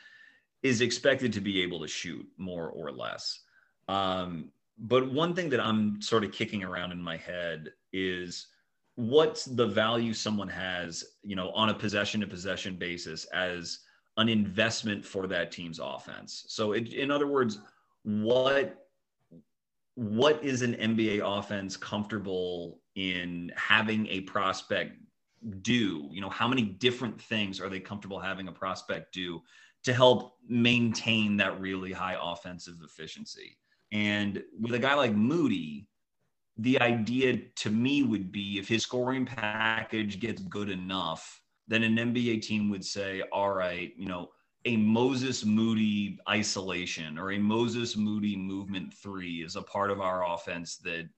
is expected to be able to shoot more or less. Um, but one thing that I'm sort of kicking around in my head is what's the value someone has, you know, on a possession to possession basis as an investment for that team's offense. So, it, in other words, what what is an NBA offense comfortable in having a prospect do? You know, how many different things are they comfortable having a prospect do to help maintain that really high offensive efficiency? And with a guy like Moody, the idea to me would be if his scoring package gets good enough, then an NBA team would say, all right, you know, a Moses Moody isolation or a Moses Moody movement three is a part of our offense that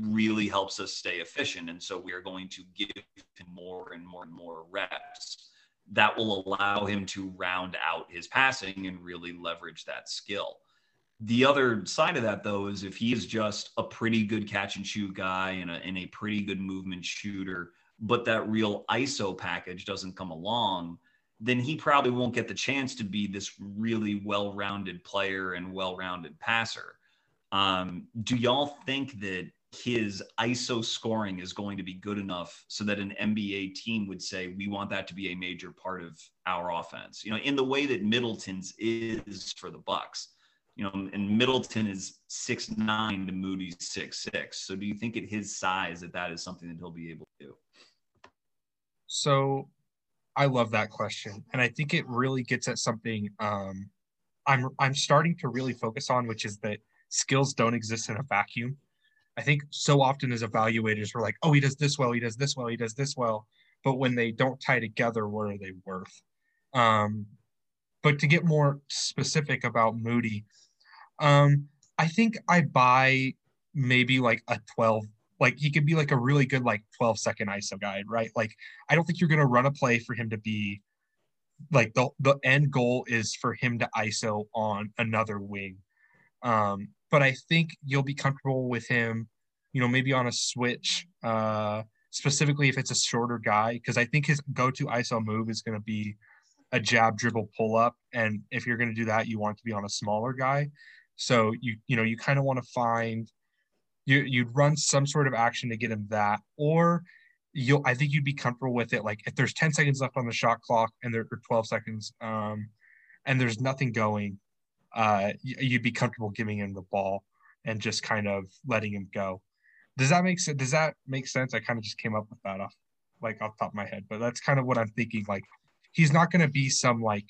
really helps us stay efficient. And so we are going to give him more and more and more reps that will allow him to round out his passing and really leverage that skill. The other side of that, though, is if he is just a pretty good catch and shoot guy and a, and a pretty good movement shooter, but that real ISO package doesn't come along, then he probably won't get the chance to be this really well rounded player and well rounded passer. Um, do y'all think that his ISO scoring is going to be good enough so that an NBA team would say, we want that to be a major part of our offense? You know, in the way that Middleton's is for the Bucks you know, and Middleton is six nine to Moody's six six. So do you think at his size that that is something that he'll be able to do? So I love that question. And I think it really gets at something um, I'm I'm starting to really focus on, which is that skills don't exist in a vacuum. I think so often as evaluators, we're like, oh, he does this well, he does this well, he does this well. But when they don't tie together, what are they worth? Um, but to get more specific about Moody, um, I think I buy maybe like a 12 like he could be like a really good like 12 second ISO guide, right? Like I don't think you're gonna run a play for him to be like the the end goal is for him to ISO on another wing. Um, but I think you'll be comfortable with him, you know, maybe on a switch, uh, specifically if it's a shorter guy, because I think his go-to ISO move is going to be a jab dribble pull up, and if you're going to do that, you want to be on a smaller guy. So you you know you kind of want to find you you'd run some sort of action to get him that, or you'll I think you'd be comfortable with it. Like if there's 10 seconds left on the shot clock and there are 12 seconds, um, and there's nothing going, uh, you'd be comfortable giving him the ball and just kind of letting him go. Does that make sense? Does that make sense? I kind of just came up with that off like off top of my head, but that's kind of what I'm thinking. Like he's not going to be some like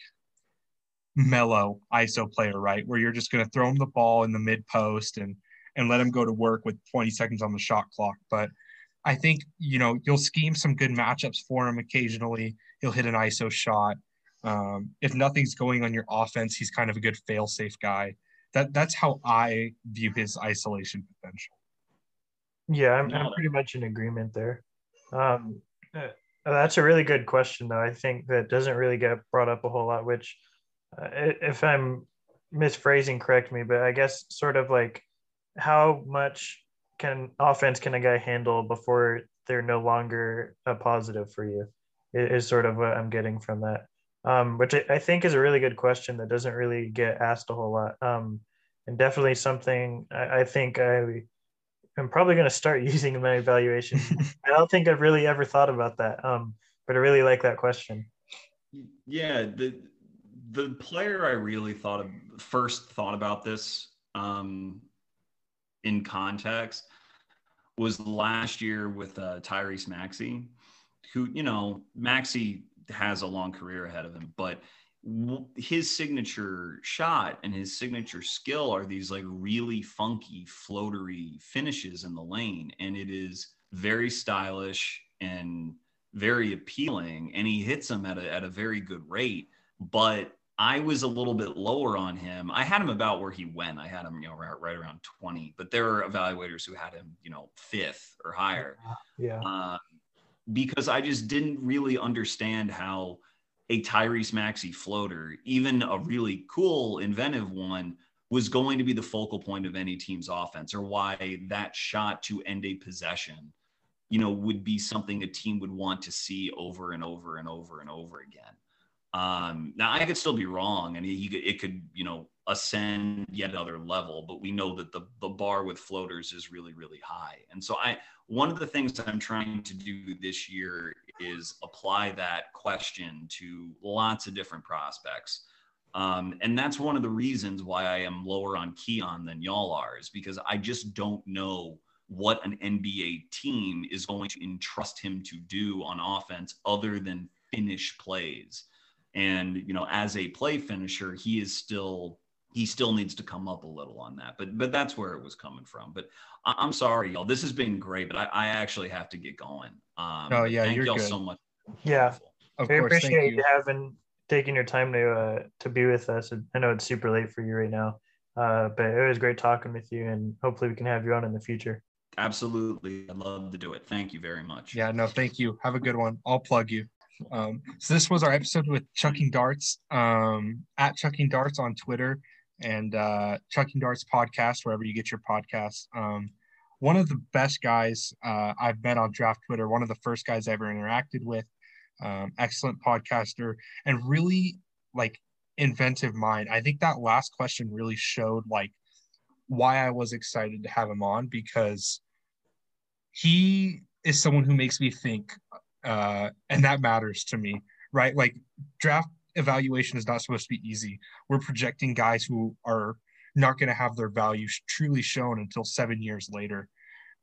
Melo ISO player, right? Where you're just going to throw him the ball in the mid post and and let him go to work with 20 seconds on the shot clock. But I think you know you'll scheme some good matchups for him occasionally. He'll hit an ISO shot. Um, if nothing's going on your offense, he's kind of a good fail-safe guy. That that's how I view his isolation potential. Yeah, I'm, I'm pretty much in agreement there. Um, uh, that's a really good question, though. I think that doesn't really get brought up a whole lot. Which, uh, if I'm misphrasing, correct me, but I guess sort of like how much can offense can a guy handle before they're no longer a positive for you? Is sort of what i'm getting from that. Um, which I, think is a really good question that doesn't really get asked a whole lot. Um, and definitely something I, I think i am probably going to start using in my evaluation. I don't think i've really ever thought about that um, but i really like that question. Yeah the the player i really thought of first thought about this um, in context was last year with uh, Tyrese Maxey, who, you know, Maxey has a long career ahead of him, but his signature shot and his signature skill are these like really funky, floatery finishes in the lane. And it is very stylish and very appealing. And he hits them at a, at a very good rate. But I was a little bit lower on him. I had him about where he went. I had him, you know, right, right around 20, but there are evaluators who had him, you know, fifth or higher. Yeah. Uh, because I just didn't really understand how a Tyrese Maxey floater, even a really cool, inventive one, was going to be the focal point of any team's offense or why that shot to end a possession, you know, would be something a team would want to see over and over and over and over again. Um, now I could still be wrong, and he, it could you know ascend yet another level, but we know that the the bar with floaters is really really high. And so I one of the things I'm trying to do this year is apply that question to lots of different prospects. Um, and that's one of the reasons why I am lower on Keon than y'all are, is because I just don't know what an NBA team is going to entrust him to do on offense other than finish plays. And you know, as a play finisher, he is still he still needs to come up a little on that. But but that's where it was coming from. But I, am sorry, y'all. This has been great, but I, I actually have to get going. Um, oh yeah, thank y'all good. so much. Yeah, of I course, appreciate you. having taking your time to uh, to be with us. I know it's super late for you right now, uh, but it was great talking with you, and hopefully we can have you on in the future. Absolutely, I'd love to do it. Thank you very much. Yeah, no, thank you. Have a good one. I'll plug you. Um, so this was our episode with Chucking Darts um, at Chucking Darts on Twitter and uh, Chucking Darts podcast wherever you get your podcasts. Um, one of the best guys uh, I've met on Draft Twitter. One of the first guys I ever interacted with. Um, excellent podcaster and really like inventive mind. I think that last question really showed like why I was excited to have him on because he is someone who makes me think uh, and that matters to me, right? Like draft evaluation is not supposed to be easy. We're projecting guys who are not going to have their value truly shown until seven years later.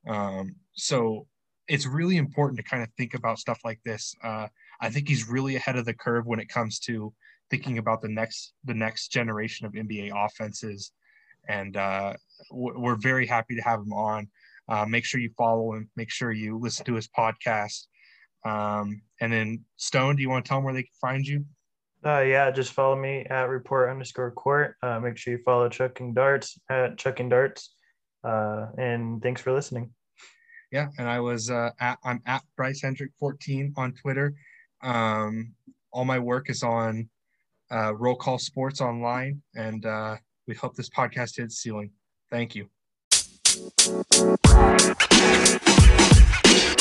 Um, so it's really important to kind of think about stuff like this. Uh, I think he's really ahead of the curve when it comes to thinking about the next the next generation of NBA offenses, and uh, we're very happy to have him on. Uh, make sure you follow him. Make sure you listen to his podcast. Um, and then Stone, do you want to tell them where they can find you? Uh, yeah, just follow me at report underscore court. Uh, make sure you follow Chucking Darts at Chucking Darts. Uh, and thanks for listening. Yeah, and I was uh, at I'm at Bryce Hendrick 14 on Twitter. Um, all my work is on uh, Roll Call Sports online, and uh, we hope this podcast hits ceiling. Thank you.